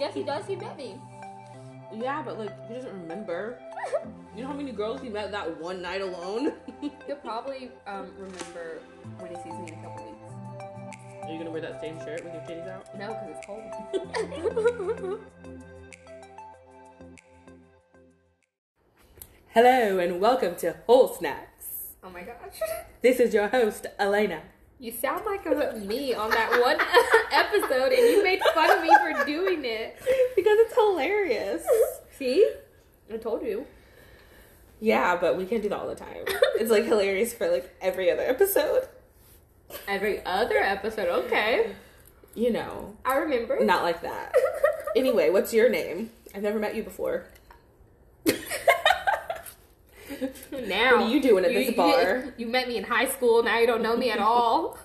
Yes, he does. He met me. Yeah, but like he doesn't remember. You know how many girls he met that one night alone? He'll probably um, remember when he sees me in a couple weeks. Are you gonna wear that same shirt with your titties out? No, because it's cold. Hello and welcome to Whole Snacks. oh my gosh. This is your host, Elena. You sound like me on that one episode, and you made fun of me for doing it. Because it's hilarious. See? I told you. Yeah, but we can't do that all the time. It's like hilarious for like every other episode. Every other episode, okay. You know, I remember. not like that. Anyway, what's your name? I've never met you before. now. What are you doing at this bar? You, met me in high school, now you don't know me at all.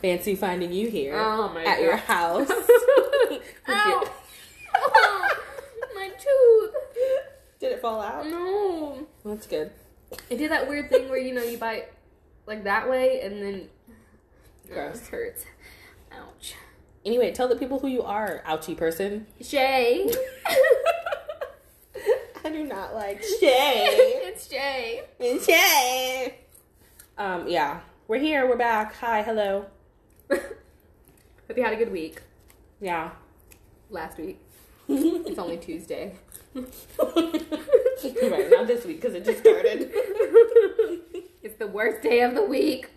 Fancy finding you here Oh my at your house. Ow! my tooth. Did it fall out? No. That's good. It did that weird thing where, you know, you bite like that way and then. Gross. It hurts. Ouch. Anyway, tell the people who you are, ouchie person. Shay. I do not like Shay. it's Jay. It's Jay. Um, yeah. We're here, we're back. Hi, hello. Hope you had a good week Yeah. last week. It's only Tuesday. right, not this week because it just started. It's the worst day of the week,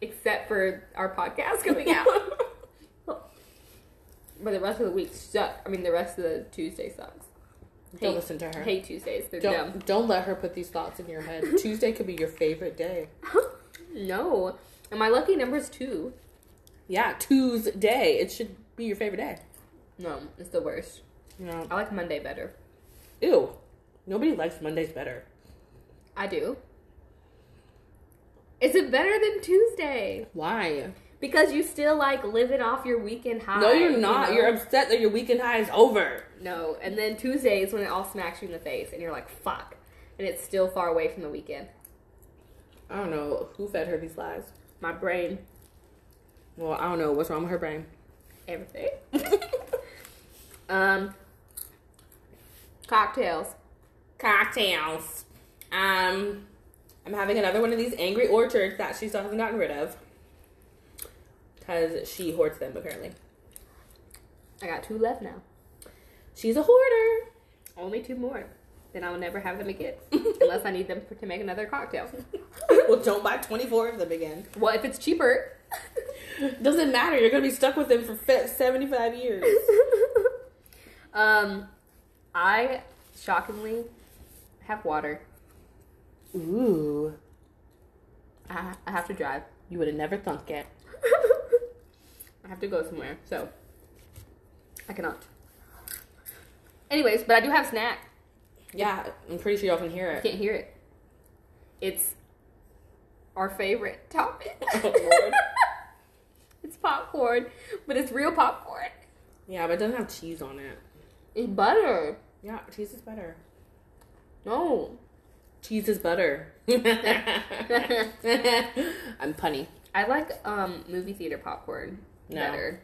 except for our podcast coming out. but the rest of the week suck. I mean, the rest of the Tuesday sucks. Don't Hate- listen to her. Hate Tuesdays. They're Don't dumb. don't let her put these thoughts in your head. Tuesday could be your favorite day. No. And my lucky number's two. Yeah, Tuesday. It should be your favorite day. No, it's the worst. You know. I like Monday better. Ew. Nobody likes Mondays better. I do. Is it better than Tuesday? Why? Because you still like living off your weekend high. no, you're you not. know? You're upset that your weekend high is over. No, and then Tuesday is when it all smacks you in the face, and you're like, "Fuck," and it's still far away from the weekend. I don't know who fed her these lies. My brain, Well, I don't know what's wrong with her brain. everything. um, cocktails. Cocktails. Um, I'm having another one of these angry orchards that she still hasn't gotten rid of because she hoards them apparently. I got two left now. She's a hoarder. Only two more. Then I will never have them again, unless I need them for, to make another cocktail. well, don't buy 24 of them again. Well, if it's cheaper. Doesn't matter. You're gonna be stuck with them for 75 years. um, I shockingly have water. Ooh, I, I have to drive. you would have never thunk it. I have to go somewhere, so I cannot. Anyways, but I do have snack. Yeah, I'm pretty sure y'all can hear I it. can't hear it. It's our favorite topic. Oh, it's popcorn, but it's real popcorn. Yeah, but it doesn't have cheese on it. It's butter. Yeah, cheese is better. No. Cheese is butter. I'm punny. I like um movie theater popcorn No. better.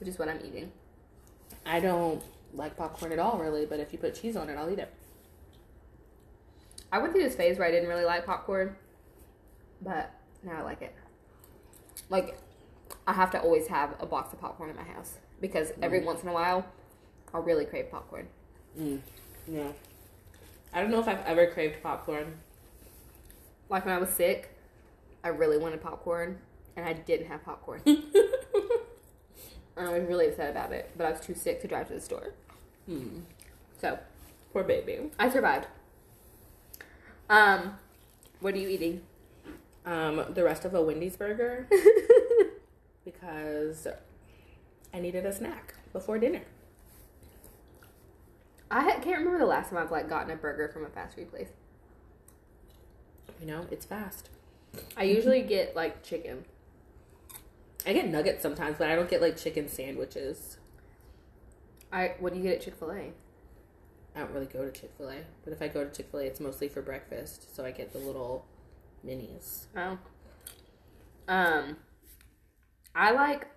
Which is what I'm eating. I don't like popcorn at all, really, but if you put cheese on it, I'll eat it. I went through this phase where I didn't really like popcorn, but now I like it. Like, I have to always have a box of popcorn in my house because every once in a while, I'll really crave popcorn. Mm. Yeah. I don't know if I've ever craved popcorn. Like when I was sick, I really wanted popcorn, and I didn't have popcorn. and I was really upset about it, but I was too sick to drive to the store. Hmm. So Poor baby. I survived. Um, what are you eating? Um, the rest of a Wendy's burger because I needed a snack before dinner. I can't remember the last time I've like gotten a burger from a fast food place. You know, it's fast. I usually get like chicken. I get nuggets sometimes, but I don't get like chicken sandwiches. I what do you get at Chick Fil A? I don't really go to Chick fil A, but if I go to Chick fil A, it's mostly for breakfast, so I get the little minis. Oh. Um, I like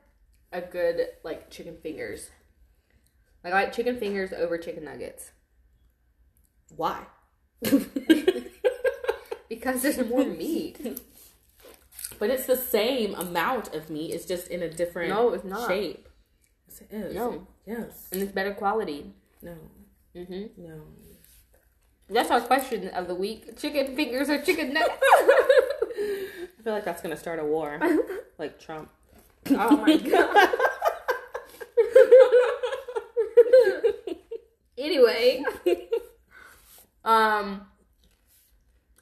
a good like chicken fingers. Like I like chicken fingers over chicken nuggets Why? because there's more meat. But it's the same amount of meat. It's just in a different No, it's not. shape. Yes. No. Yes. and it's better quality. No. hmm No. That's our question of the week: chicken fingers or chicken nuggets? I feel like that's gonna start a war, like Trump. oh my god. anyway, um,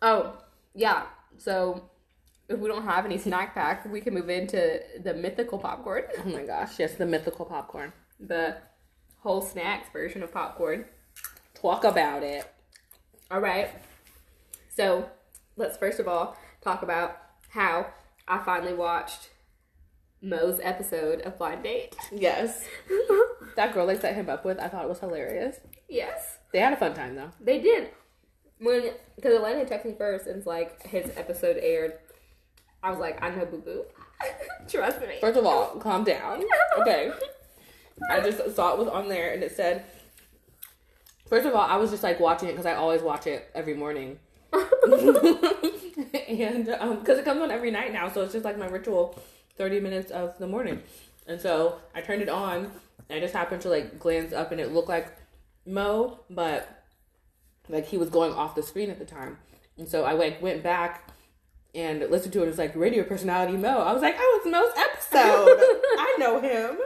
oh yeah. So if we don't have any snack pack, we can move into the mythical popcorn, Oh my gosh! Yes, the mythical popcorn. the whole snacks version of popcorn. Talk about it. All right. So let's first of all talk about how I finally watched Mo's episode of Blind Date. Yes. that girl they set him up with, I thought it was hilarious. yes, They had a fun time though. they did. When because Elena texted me first and it's like his episode aired, I was like, I know boo boo. Trust me. First of all, calm down. Okay. I just saw it was on there and it said. First of all, I was just like watching it because I always watch it every morning. and um because it comes on every night now so it's just like my ritual 30 minutes of the morning and so i turned it on and i just happened to like glance up and it looked like mo but like he was going off the screen at the time and so i like went back and listened to it it was like radio personality mo i was like oh it's mo's episode i know him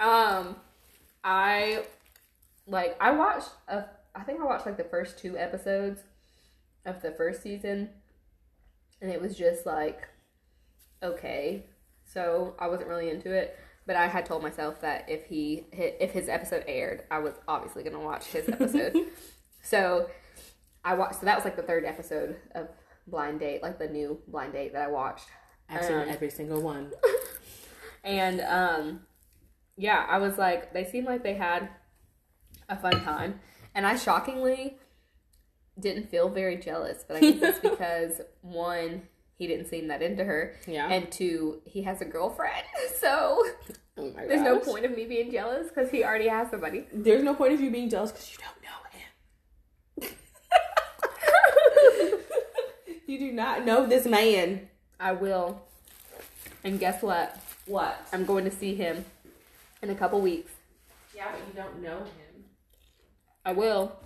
Um, I like I watched. A, I think I watched like the first two episodes of the first season, and it was just like okay. So I wasn't really into it, but I had told myself that if he if his episode aired, I was obviously gonna watch his episode. so I watched. So that was like the third episode of Blind Date, like the new Blind Date that I watched. i've seen Um, every single one And um yeah, I was like they seemed like they had a fun time. And I shockingly didn't feel very jealous, but I guess it's because one, he didn't seem that into her. Yeah. And two, he has a girlfriend. So oh my there's no point of me being jealous because he already has somebody. there's no point of you being jealous because you don't know him you do not know this man I will. And guess what? what I'm going to see him in a couple weeks. yeah but you don't know him I will.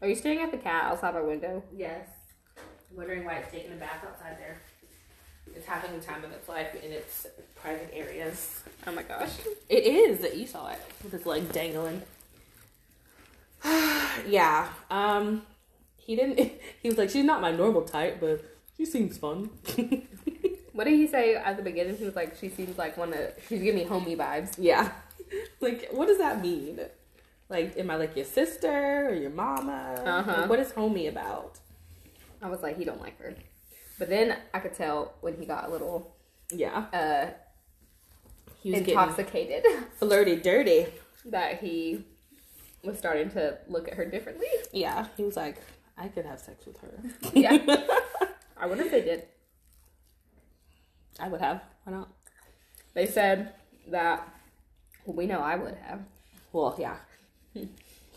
Are you staring at the cat outside my window? yes wondering why it's taking a bath outside there it's having the time of its life in its private areas Oh my gosh. it is that you saw it with its leg dangling yeah um he didn't he was like she's not my normal type but she seems fun What did he say at the beginning? He was like, she seems like one of, she's giving me homie vibes. Yeah. Like, what does that mean? Like, am I like your sister or your mama? Uh-huh. Like, what is homie about? I was like, he don't like her. But then I could tell when he got a little Yeah. uh, He was intoxicated flirty dirty. that he was starting to look at her differently. Yeah. He was like, I could have sex with her. Yeah. I wonder if they did. I would have. Why not? They said that, well, we know I would have. Well, yeah. Hmm.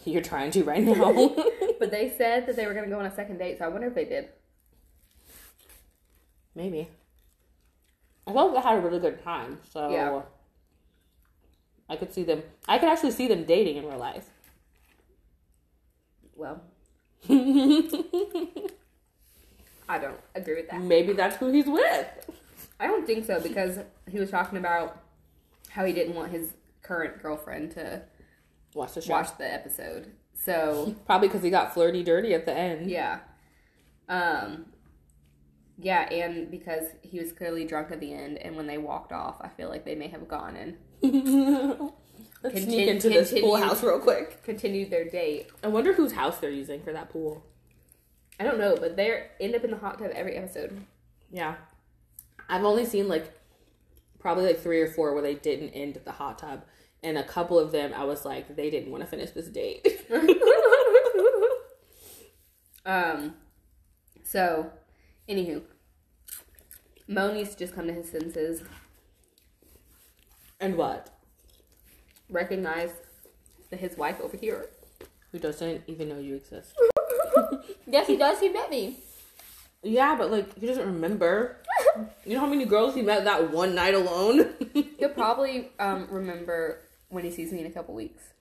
You're trying to right now. But they said that they were going to go on a second date, so I wonder if they did. Maybe. I felt like they had a really good time, so Yeah. I could see them. I could actually see them dating in real life. Well, I don't agree with that. Maybe that's who he's with. I don't think so because he was talking about how he didn't want his current girlfriend to Watch the show. watch the episode. So Probably because he got flirty dirty at the end. yeah, um, yeah, and because he was clearly drunk at the end, and when they walked off, I feel like they may have gone and Let's Contin- sneak into this pool continue. house real quick. continued their date. I wonder whose house they're using for that pool. I don't know, but they end up in the hot tub every episode. Yeah. I've only seen like probably like three or four where they didn't end at the hot tub. And a couple of them I was like, they didn't want to finish this date. Um, so, anywho, Mo needs to just come to his senses And what? Recognize that his wife over here. Who doesn't even know you exist? Yes, he does. He met me. Yeah, but like he doesn't remember. You know how many girls he met that one night alone? He'll probably um, remember when he sees me in a couple weeks.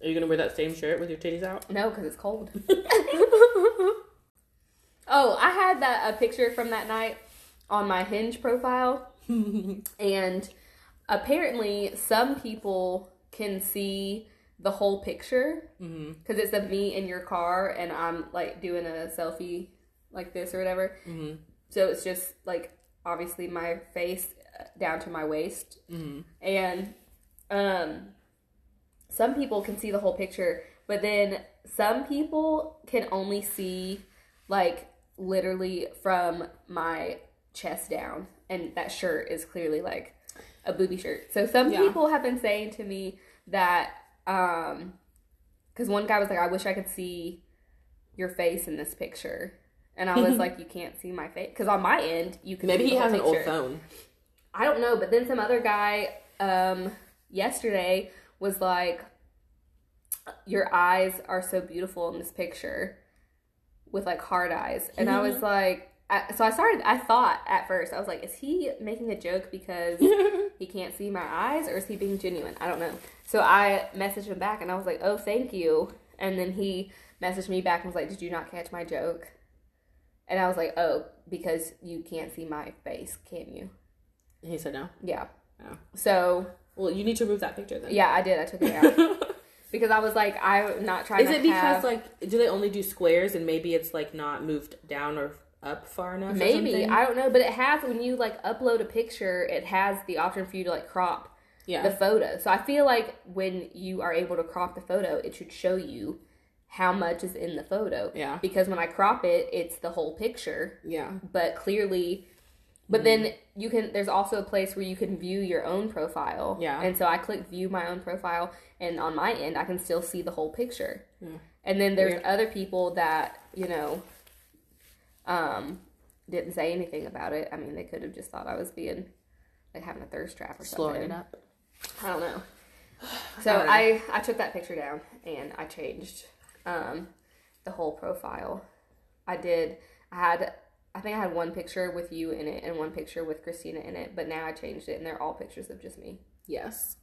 Are you gonna wear that same shirt with your titties out? No, because it's cold. oh, I had that a picture from that night on my Hinge profile, and apparently some people can see the whole picture Mm-hmm. because it's of me in your car and I'm like doing a selfie like this or whatever. Mm-hmm. So it's just like obviously my face uh, down to my waist, Mm-hmm. and um, some people can see the whole picture, but then some people can only see like literally from my chest down, and that shirt is clearly like a booby shirt. So some Yeah. people have been saying to me that um, because one guy was like, "I wish I could see your face in this picture." And I was like, "You can't see my face because on my end, you can." Maybe he has an old phone. I don't know, but then some other guy um yesterday was like your eyes are so beautiful in this picture with like hard eyes. And I was like I, so I started I thought at first I was like is he making a joke because he can't see my eyes or is he being genuine? I don't know. So I messaged him back and I was like, "Oh, thank you." And then he messaged me back and was like, "Did you not catch my joke?" And I was like, "Oh, because you can't see my face, can you?" he said no. Yeah. Oh. So Well, you need to remove that picture then. yeah, I did. I took it out because I was like, I'm not trying. Is to it because have- like do they only do squares and maybe it's like not moved down or up far enough? maybe? I don't know, but it has when you like upload a picture, it has the option for you to like crop yeah. the photo. So I feel like when you are able to crop the photo, it should show you how much is in the photo. Yeah. Because when I crop it, it's the whole picture, yeah. but clearly. But then you can. There's also a place where you can view your own profile. Yeah. And so I click view my own profile, and on my end, I can still see the whole picture. Yeah. And then there's Weird. other people that you know, um, didn't say anything about it. I mean, they could have just thought I was being like having a thirst trap or Slowing something. it up. I don't know. So I. I I took that picture down and I changed um the whole profile. I did. I had. I think I had one picture with you in it and one picture with Christina in it, but now I changed it and they're all pictures of just me. Yes.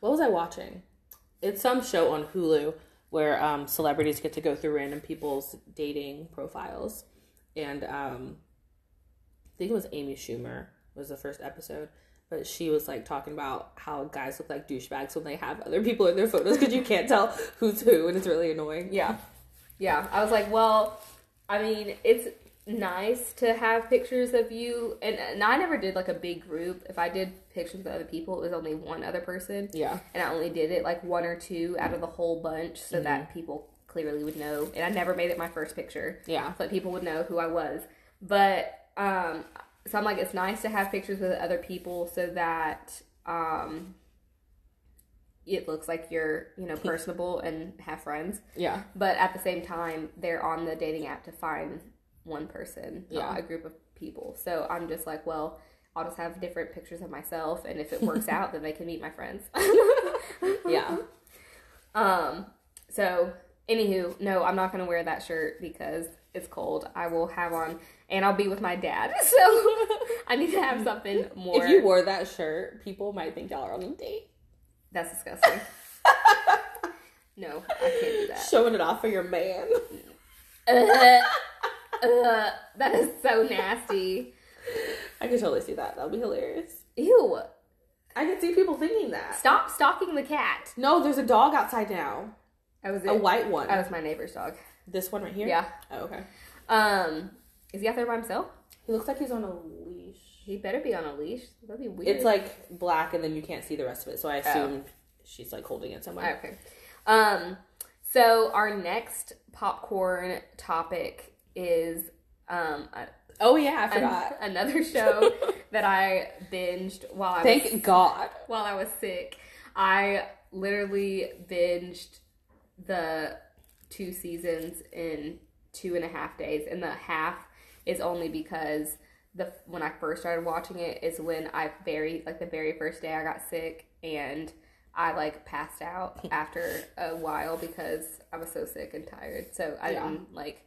What was I watching? It's some show on Hulu where um, celebrities get to go through random people's dating profiles, and um, I think it was Amy Schumer was the first episode. But she was like talking about how guys look like douchebags when they have other people in their photos because you can't tell who's who, and it's really annoying. Yeah. Yeah. I was like, well, I mean, it's nice to have pictures of you. And, and I never did like a big group. If I did pictures with other people, it was only one other person. Yeah. And I only did it like one or two out of the whole bunch so that people clearly would know. And I never made it my first picture. Yeah. So that people would know who I was. But, um, so I'm like, it's nice to have pictures with other people so that, um, it looks like you're, you know, personable and have friends Yeah. but at the same time they're on the dating app to find one person Yeah. not a group of people so i'm just like well i'll just have different pictures of myself and if it works out then they can meet my friends Yeah. um so anywho no i'm not gonna wear that shirt because it's cold i will have on and i'll be with my dad so i need to have something more If you wore that shirt, people might think y'all are on a date. that's disgusting no i can't do that Showing it off for your man. uh, uh, that is so nasty I could totally see that. That'd be hilarious. Ew. I could see people thinking that. Stop stalking the cat. No, there's a dog outside now. That was it. A white one. That was my neighbor's dog. This one right here? Yeah. Oh, okay. Um, is he out there by himself? He looks like he's on a leash. He better be on a leash. That'd be weird. It's like black and then you can't see the rest of it. So I assume she's like holding it somewhere. okay. Um, so our next popcorn topic is um a, Oh, yeah, I an- forgot. another show that I binged while I was Thank God. while I was sick. I literally binged the two seasons in two and a half days, and the half is only because the when I first started watching it is when I very like the very first day I got sick and I like passed out after a while because I was so sick and tired. So I Yeah. didn't like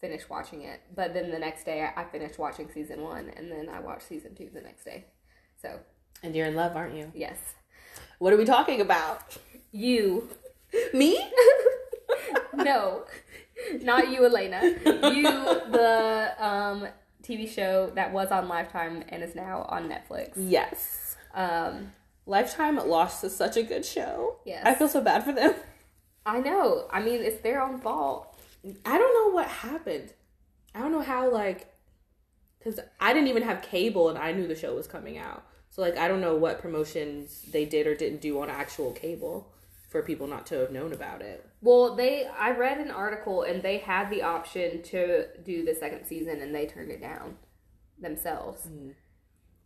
finish watching it. But then the next day I I finished watching season one and then I watched season two the next day. So And you're in love, aren't you? yes, What are we talking about? you Me? no, not you, Elena. You the um TV show that was on Lifetime and is now on Netflix. yes. Um, Lifetime Lost is such a good show. Yes. I feel so bad for them. I know. I mean, it's their own fault. I don't know what happened. I don't know how like cuz I didn't even have cable and I knew the show was coming out. So like I don't know what promotions they did or didn't do on actual cable for people not to have known about it. Well, they I read an article and they had the option to do the second season and they turned it down themselves.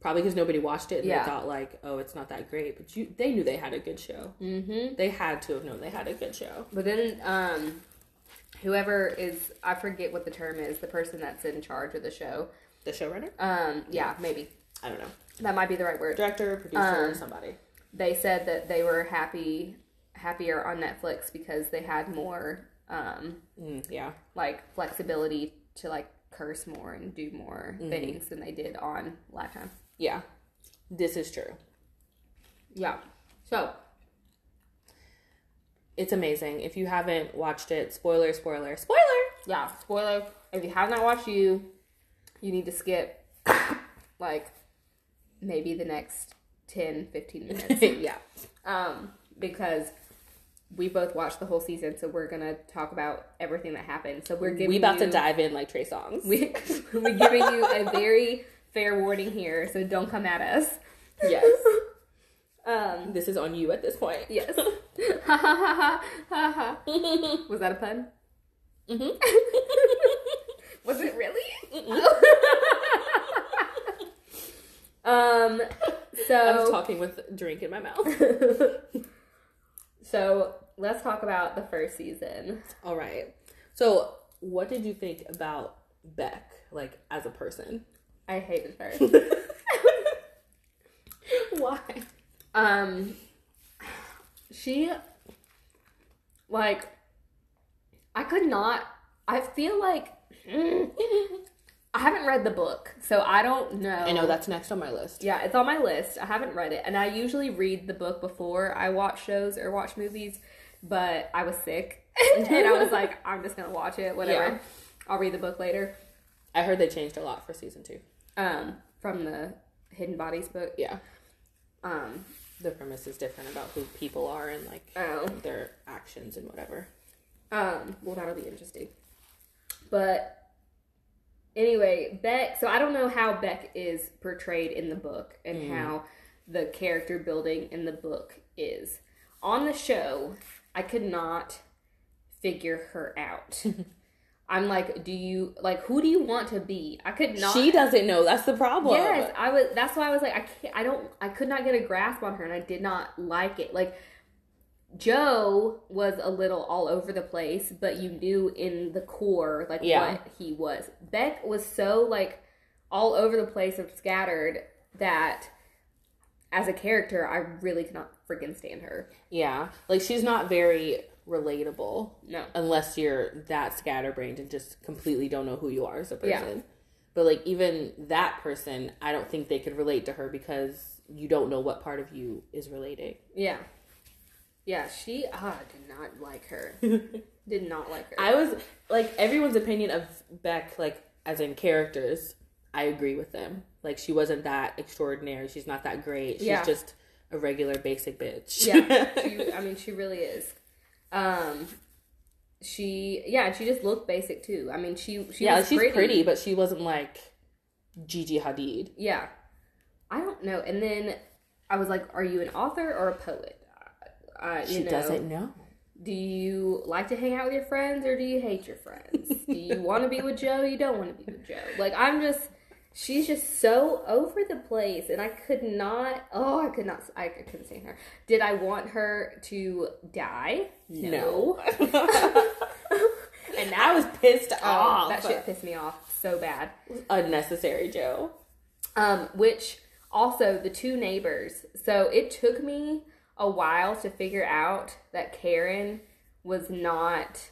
Probably because nobody watched it and Yeah. they thought like, oh, it's not that great. But you, they knew they had a good show. Mm-hmm. They had to have known they had a good show. But then, um, whoever is I forget what the term is, the person that's in charge of the show. The showrunner? Um, yeah, maybe I don't know. that might be the right word. Director, producer, Um, somebody. They said that they were happy happier on Netflix because they had more um Mm, yeah. like flexibility to like curse more and do more things than they did on Lifetime. Yeah. This is true. Yeah. So It's amazing. If you haven't watched it, spoiler, spoiler, spoiler. yeah, spoiler. If you have not watched you, you need to skip like maybe the next 10, 15 minutes. yeah. um, because we both watched the whole season, so we're gonna talk about everything that happened. So we're giving We about you, to dive in like Trey Songz. We, we're giving you a very fair warning here, so don't come at us. yes. Um, This is on you at this point. yes. Ha ha ha ha ha. Was that a pun? Mhm. Was it really? um. So I was talking with drink in my mouth. so let's talk about the first season. All right. So, what did you think about Beck, like as a person? I hated her. Why? Um, she, like, I could not. I feel like I haven't read the book, so I don't know. I know that's next on my list. Yeah, it's on my list. I haven't read it, and I usually read the book before I watch shows or watch movies. But I was sick, and I was like, I'm just gonna watch it. Whatever. Yeah. I'll read the book later. I heard they changed a lot for season two. Um, from the Hidden Bodies book. Yeah. Um. The premise is different about who people are and like Oh. their actions and whatever. Um, well, that'll be interesting. But anyway, Beck. So I don't know how Beck is portrayed in the book and how the character building in the book is. On the show, I could not figure her out. I'm like, do you like who do you want to be? I could not. she doesn't know. That's the problem. Yes, I was. That's why I was like, I can't. I don't. I could not get a grasp on her, and I did not like it. Like Joe was a little all over the place, but you knew in the core like Yeah. what he was. Beck was so like all over the place and scattered that as a character, I really cannot freaking stand her. Yeah. Like she's not very relatable No. unless you're that scatterbrained and just completely don't know who you are as a person. Yeah. But like even that person, I don't think they could relate to her because you don't know what part of you is relating. Yeah. Yeah, she ah did not like her. did not like her. I was like everyone's opinion of Beck, like as in characters, I agree with them. Like she wasn't that extraordinary. She's not that great. She's Yeah. just a regular basic bitch. yeah she, i mean she really is um she yeah she just looked basic too i mean she she yeah, was she's pretty. pretty. but she wasn't like Gigi Hadid. yeah i don't know and then i was like are you an author or a poet uh, you She know, doesn't know. do you like to hang out with your friends or do you hate your friends do you want to be with joe you don't want to be with joe like i'm just she's just so over the place and i could not oh i could not i couldn't stand her did i want her to die No. And I was pissed Oh, off. that shit pissed me off so bad. Unnecessary, Joe. Um, which also the two neighbors. So it took me a while to figure out that Karen was not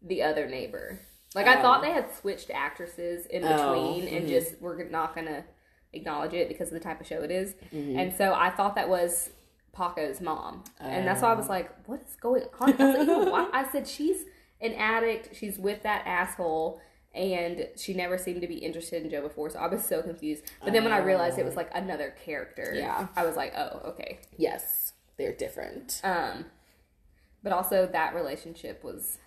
the other neighbor. Like I Oh. thought they had switched actresses in Oh, between and mhm. just we're not gonna acknowledge it because of the type of show it is. Mm-hmm. And so I thought that was Paco's mom, and that's why I was Oh. like, "What is going on?" I, like? I said, "She's an addict. She's with that asshole." And she never seemed to be interested in Joe before, so I was so confused. But then when I realized it was like another character, Yeah. I was like, "Oh, okay." Yes, they're different. Um, but also that relationship was,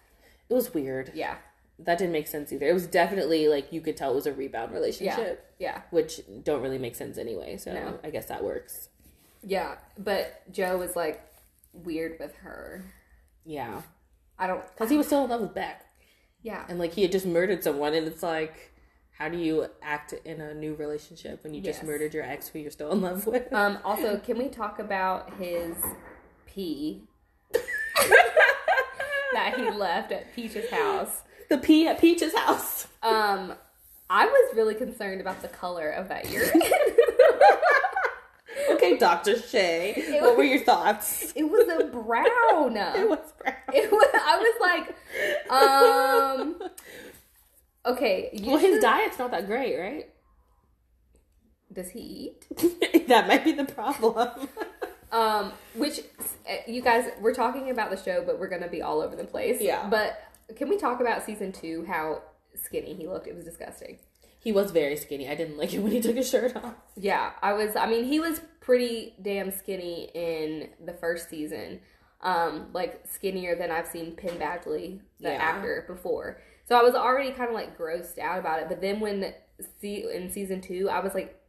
It was weird. yeah, That didn't make sense either. It was definitely like you could tell it was a rebound relationship, yeah, which don't really make sense anyway. So No. I guess that works. yeah. But Joe was like weird with her. Yeah, I don't. because he was still in love with Beck, Yeah, and like he had just murdered someone, and it's like, how do you act in a new relationship when you just murdered your ex who you're still in love with? Um, also, can we talk about his pee that he left at Peach's house? The pee at Peach's house. Um, I was really concerned about the color of that urine. Okay, Doctor Shay, what were your thoughts? it was a brown. It was brown. It was. I was like, um, okay. well, his usually- diet's not that great, right? Does he eat? that might be the problem. Um, which uh, you guys, we're talking about the show, but we're gonna be all over the place. Yeah. But can we talk about season two? How skinny he looked. It was disgusting. he was very skinny. I didn't like it when he took his shirt off. Yeah, I was. I mean, he was pretty damn skinny in the first season. Um, like skinnier than I've seen Penn Badgley, the Yeah. actor, before. So I was already kind of like grossed out about it. But then when see in season two, I was like,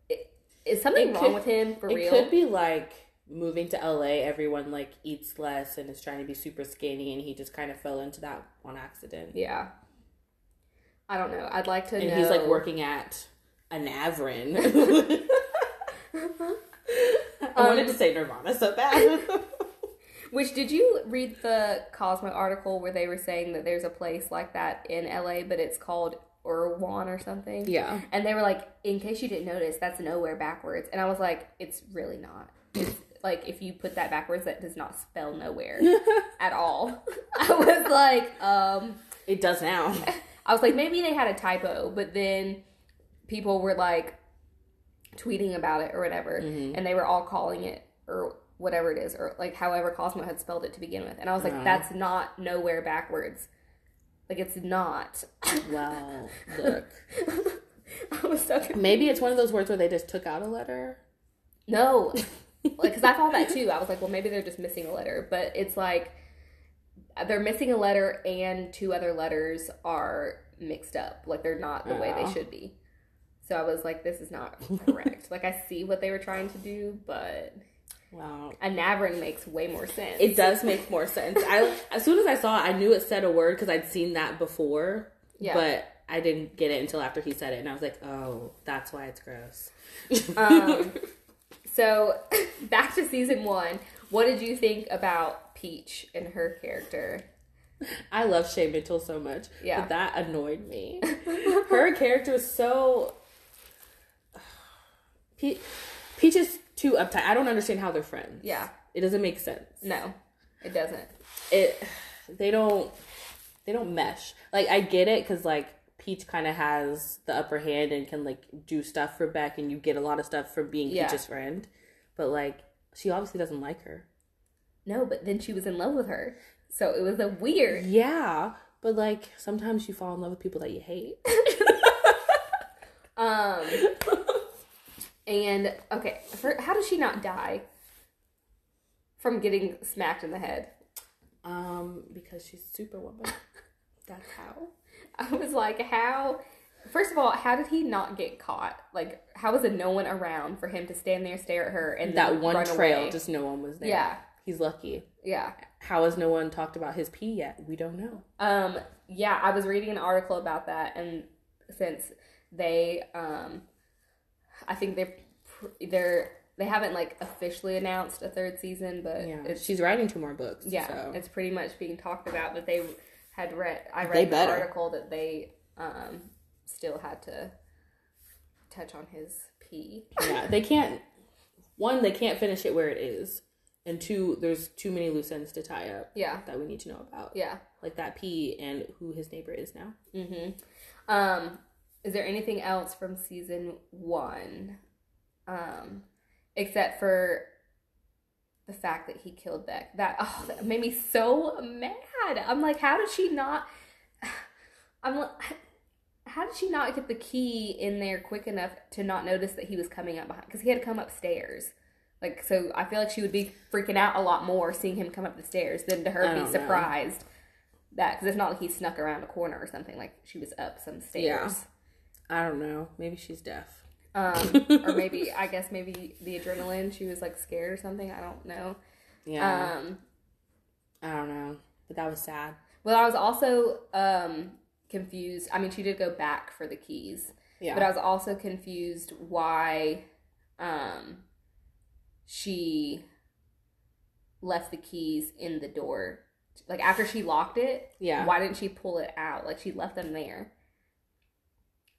is something It wrong could- with him for it real? It could be like moving to LA. Everyone like eats less and is trying to be super skinny, and he just kind of fell into that on accident. Yeah. I don't know. I'd like to And know. he's like working at Anavrin. I wanted to um, say Nirvana so bad. Which did you read the Cosmo article where they were saying that there's a place like that in LA, but it's called Irwan or something? yeah. And they were like, in case you didn't notice, that's nowhere backwards. And I was like, it's really not. It's like if you put that backwards, that does not spell nowhere at all. I was like, um, It does now. I was like, maybe they had a typo, but then people were like tweeting about it or whatever, Mm-hmm. and they were all calling it or whatever it is, or like however Cosmo had spelled it to begin with. And I was like, Oh. that's not nowhere backwards. Like it's not. Well, look. I was so confused. Maybe it's one of those words where they just took out a letter. No, like because I thought that too. I was like, well, maybe they're just missing a letter, but it's like they're missing a letter and two other letters are mixed up. Like they're not the way they should be. So I was like, this is not correct. like I see what they were trying to do, but Wow. Anavrin makes way more sense. It does make more sense. I as soon as I saw it, I knew it said a word because I'd seen that before. Yeah. But I didn't get it until after he said it, and I was like, "Oh, that's why it's gross." Um, so back to season one. What did you think about Peach and her character? I love Shay Mitchell so much. Yeah. But that annoyed me. Her character is so. Pe- Peach is too uptight. I don't understand how they're friends. Yeah, It doesn't make sense. no, it doesn't. It. They don't. They don't mesh. Like I get it because like Peach kind of has the upper hand and can like do stuff for Beck, and you get a lot of stuff from being Yeah. Peach's friend. But like she obviously doesn't like her. No, but then she was in love with her. So it was a weird. Yeah, but like sometimes you fall in love with people that you hate. Um and okay, for, how does she not die from getting smacked in the head? Um, because she's Superwoman. That's how. I was like, how First of all, how did he not get caught? Like, how was it no one around for him to stand there, stare at her, and That one trail, away? just no one was there. Yeah. He's lucky. yeah. How has no one talked about his pee yet? We don't know. Um, yeah, I was reading an article about that, and since they, um, I think they're they're they haven't like officially announced a third season, but Yeah. She's writing two more books. yeah, so. it's pretty much being talked about that they had read. I read They the better. article that they um, still had to touch on his pee. yeah, they can't. One, they can't finish it where it is, and two, there's too many loose ends to tie up Yeah, that we need to know about, yeah. like that P and who his neighbor is now. Mm-hmm. Um, is there anything else from season one, um, except for the fact that he killed Beck? That oh, that made me so mad. I'm like, how did she not? I'm like, how did she not get the key in there quick enough to not notice that he was coming up behind? Because he had to come upstairs. Like, so I feel like she would be freaking out a lot more seeing him come up the stairs than to her be don't know. surprised that because it's not like he snuck around a corner or something. Like she was up some stairs. Yeah. I don't know. Maybe she's deaf. Um, or maybe I guess maybe the adrenaline. She was like scared or something. I don't know. Yeah, Um, I don't know. But that was sad. well, I was also um confused. I mean, she did go back for the keys, Yeah, but I was also confused why um she left the keys in the door. Like after she locked it, yeah. why didn't she pull it out? Like she left them there.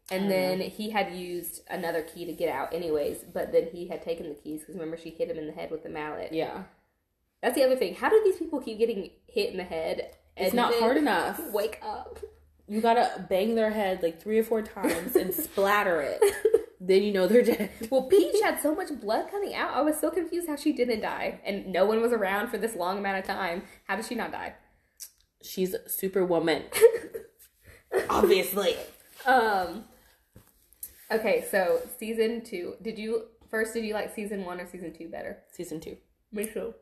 And then he had used another key to get out, anyways. But then he had taken the keys because remember she hit him in the head with the mallet. Yeah, That's the other thing. How do these people keep getting hit in the head? it's and not hard enough. Wake up. You gotta bang their head like three or four times and splatter it. Then you know they're dead. Well, Peach had so much blood coming out. I was so confused how she didn't die, and no one was around for this long amount of time. How did she not die? She's Superwoman. Obviously. Um. Okay, so season two. Did you first? Did you like season one or season two better? Season two. Me too.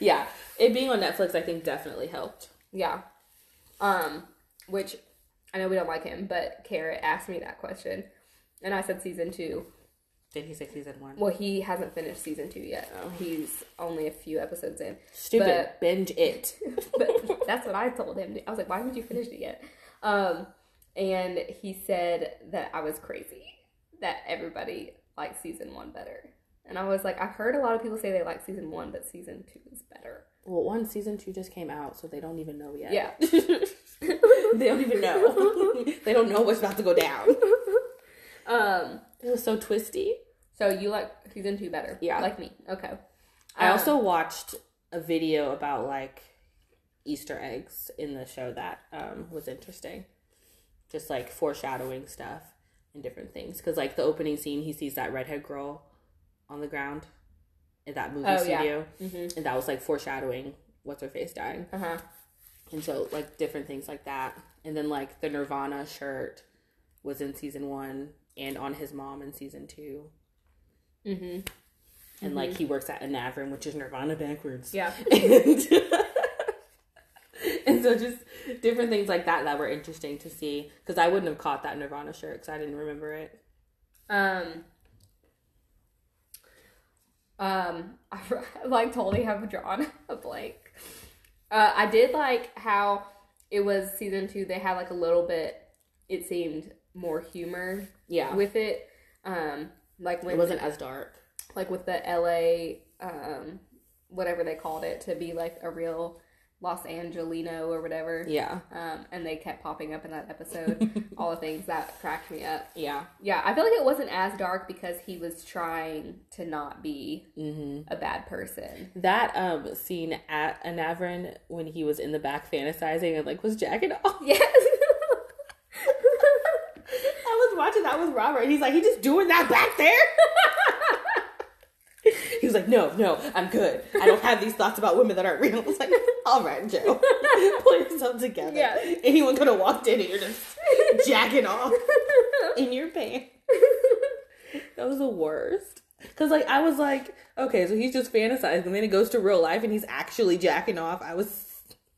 Yeah. It being on Netflix, I think definitely helped. Yeah. Um, which I know we don't like him, but Carrot asked me that question, and I said season two. Did he say season one? Well, he hasn't finished season two yet. Oh. He's only a few episodes in. Stupid. But- Binge it. but that's what I told him. I was like, "Why haven't you finished it yet?" Um, and he said that I was crazy. That everybody likes season one better, and I was like, I've heard a lot of people say they like season one, but season two is better. Well, one season two just came out, so they don't even know yet. Yeah. they don't even know. they don't know what's about to go down. Um, It was so twisty. so you like season two better? Yeah. like me. Okay. I Um, also watched a video about like Easter eggs in the show that um, was interesting. Just like foreshadowing stuff and different things. Because like the opening scene, he sees that redhead girl on the ground in that movie Oh, yeah. studio, Mhm. and that was like foreshadowing what's her face dying. Uh huh. And so like different things like that. And then like the Nirvana shirt was in season one and on his mom in season two. Mhm. And like he works at Anavrin, which is Nirvana backwards. Yeah. and, and so just different things like that that were interesting to see because I wouldn't have caught that Nirvana shirt because I didn't remember it. Um. Um, I like totally have drawn a blank. Uh, I did like how it was season two. They had like a little bit. It seemed more humor Yeah, with it. Um, like when it wasn't as dark. like with the L.A. Um, whatever they called it to be like a real Los Angelino or whatever. Yeah, Um, and they kept popping up in that episode. All the things that cracked me up. yeah, Yeah, I feel like it wasn't as dark because he was trying to not be hmm a bad person. that um scene at Anavrin when he was in the back fantasizing and like was jacking off. Yes. I was watching that with Robert. And he's like, he just doing that back there. he was like, no, no, I'm good. I don't have these thoughts about women that aren't real. I was like, all right, Joe, pull yourself together. Yeah. Anyone could have walked in and you're just jacking off in your pants. That was the worst. Cause like I was like, okay, so he's just fantasizing, and then it goes to real life, and he's actually jacking off. I was,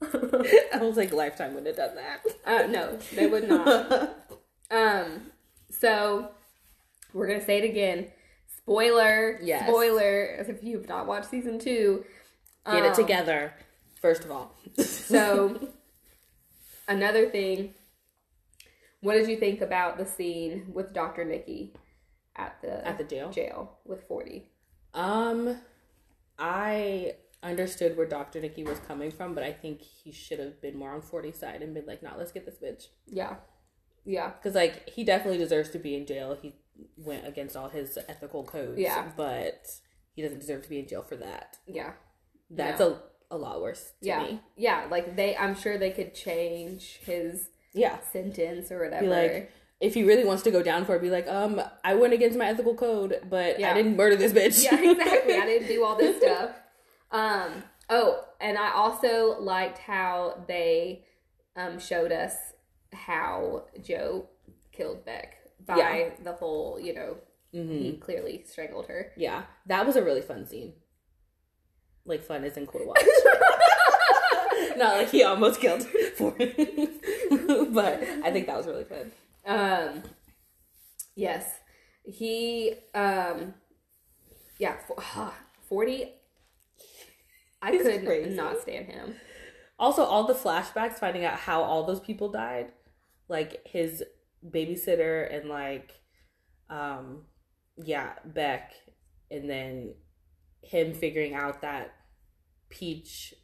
I was like, Lifetime wouldn't have done that. uh, no, they would not. Um, so we're gonna say it again. Spoiler. Yes. Spoiler. If you've not watched season two. Get it Um, together, first of all. So another thing. What did you think about the scene with Dr. Nikki at the at the jail. jail with Forty? Um, I understood where Dr. Nikki was coming from, but I think he should have been more on 40's side and been like, nah, let's get this bitch. Yeah. Yeah. Because, like, he definitely deserves to be in jail. He went against all his ethical codes. Yeah. But he doesn't deserve to be in jail for that. Yeah. That's a, a lot worse to Yeah. me. Yeah. Like they I'm sure they could change his Yeah. sentence or whatever. Be like, if he really wants to go down for it, be like, um, I went against my ethical code, but Yeah. I didn't murder this bitch. yeah, exactly. I didn't do all this stuff. Um, oh, and I also liked how they um, showed us how Joe killed Beck by Yeah. the whole, you know, hmm he clearly strangled her. Yeah, that was a really fun scene. Like fun isn't cool to watch. Not like he almost killed for but I think that was really fun. Um, yes, he, um, yeah, for, 40. I He's could crazy. not stand him. Also, all the flashbacks finding out how all those people died, like his babysitter and like, um, yeah, Beck, and then him figuring out that Peach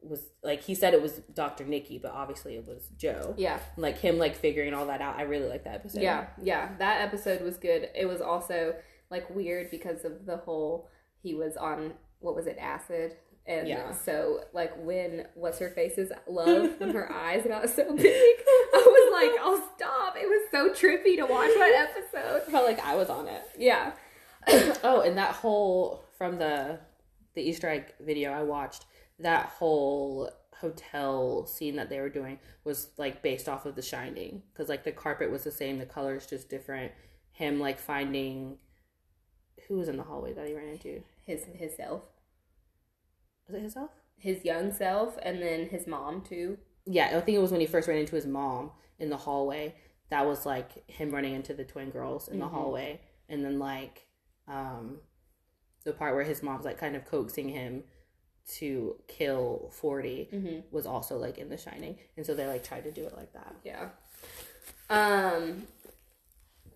was like he said it was Dr. Nikki, but obviously it was Joe. Yeah. Like him like figuring all that out. I really like that episode. Yeah, yeah, that episode was good. It was also like weird because of the whole he was on what was it acid, and Yeah. so like when what's her face's love when her eyes got so big, I was like, oh stop! It was so trippy to watch that episode. I felt like I was on it. Yeah, Oh, and that whole from the the Easter egg video I watched, that whole hotel scene that they were doing was like based off of The Shining because like the carpet was the same, the colors just different. Him like finding who was in the hallway that he ran into. his his self, Was it his self? his young self, and then his mom too. Yeah, I think it was when he first ran into his mom in the hallway. That was like him running into the twin girls in the Mhm. hallway, and then like um, the part where his mom's like kind of coaxing him to kill 40 Mm-hmm. was also like in The Shining, and so they like tried to do it like that. Yeah. Um.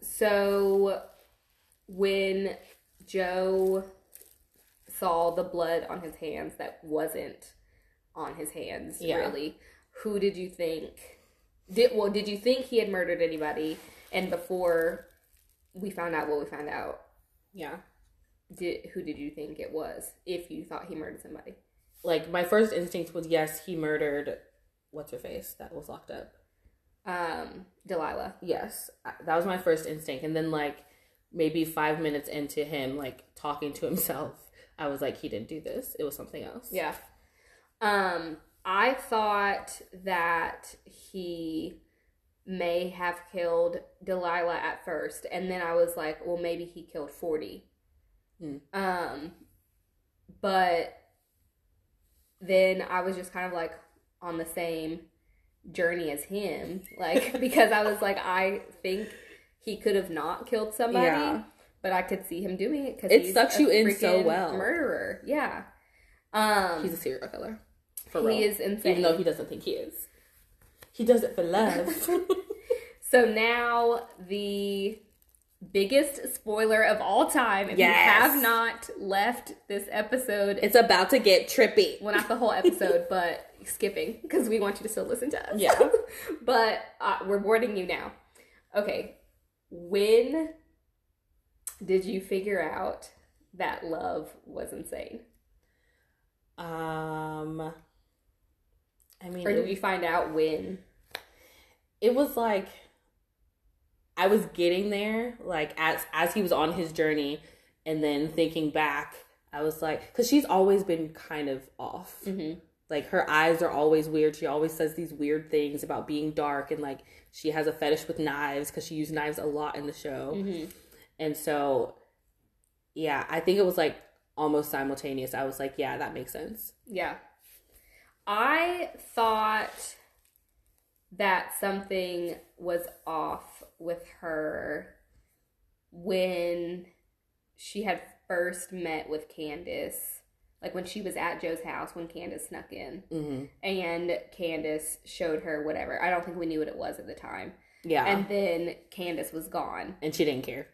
So when Joe saw the blood on his hands that wasn't on his hands, Yeah. really, who did you think? Did well? Did you think he had murdered anybody? And before we found out what we found out, Yeah, did who did you think it was? If you thought he murdered somebody, like my first instinct was yes, he murdered what's her face that was locked up. um, Delilah. Yes, that was my first instinct, and then like maybe five minutes into him like talking to himself, I was like, he didn't do this. It was something else. Yeah. Um, I thought that he may have killed Delilah at first, and then I was like, well, maybe he killed 40. Hmm. Um, but then I was just kind of like on the same journey as him, like, because I was like, I think he could have not killed somebody. Yeah. But I could see him doing it because It sucks you in so well. Murderer, yeah. Um, He's a serial killer. For he real. is insane. Even though he doesn't think he is. He does it for love. So now the biggest spoiler of all time. If Yes. you have not left this episode, it's about to get trippy. well, not the whole episode, but skipping because we want you to still listen to us. Yeah. but uh, we're warning you now. Okay, when did you figure out that love was insane, Um I mean or did you find out when? it was like I was getting there, like as as he was on his journey, and then thinking back, I was like, because she's always been kind of off. Mm-hmm. Like her eyes are always weird. She always says these weird things about being dark, and like she has a fetish with knives because she used knives a lot in the show. Mm-hmm. And so, yeah, I think it was like almost simultaneous. I was like, yeah, that makes sense. Yeah. I thought that something was off with her when she had first met with Candace. Like when she was at Joe's house when Candace snuck in Mm-hmm. and Candace showed her whatever. I don't think we knew what it was at the time. Yeah, And then Candace was gone. And she didn't care.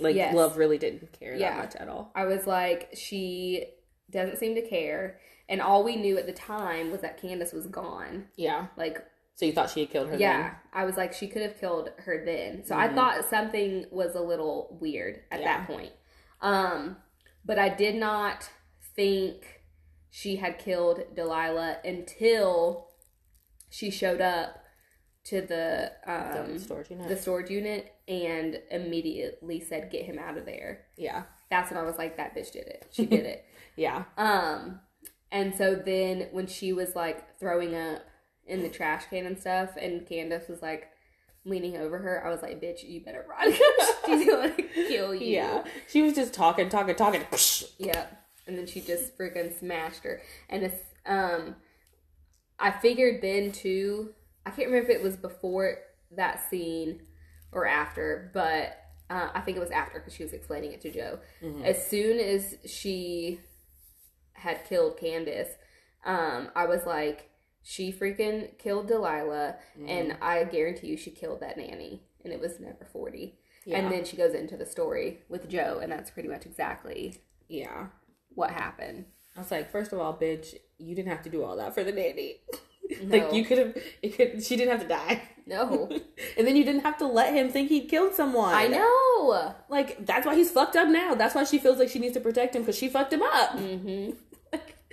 Like Yes. love really didn't care Yeah. that much at all. I was like, she doesn't seem to care. And all we knew at the time was that Candace was gone. Yeah. Like, So you thought she had killed her? yeah, then? I was like, she could have killed her then. So I Mhm. thought something was a little weird at Yeah. that point. Um, but I did not think she had killed Delilah until she showed up to the um The storage unit. the storage unit and immediately said, "Get him out of there." yeah. That's when I was like, "That bitch did it. She did it." Yeah. Um, and so then when she was like throwing up in the trash can and stuff, and Candace was like leaning over her, I was like, "Bitch, you better run. She's gonna kill you." Yeah. She was just talking, talking, talking. Yep. And then she just freaking smashed her. And it's um I figured then too, I can't remember if it was before that scene or after, but uh, I think it was after because she was explaining it to Joe. Mhm. As soon as she had killed Candace, um, I was like, she freaking killed Delilah, and I guarantee you she killed that nanny, and it was never 40. Yeah. And then she goes into the story with Joe, and that's pretty much exactly yeah. what happened. I was like, first of all, bitch, you didn't have to do all that for the nanny. No. like you could have, it could. She didn't have to die, No, and then you didn't have to let him think he killed someone. I know. Like that's why he's fucked up now. That's why she feels like she needs to protect him because she fucked him up. hmm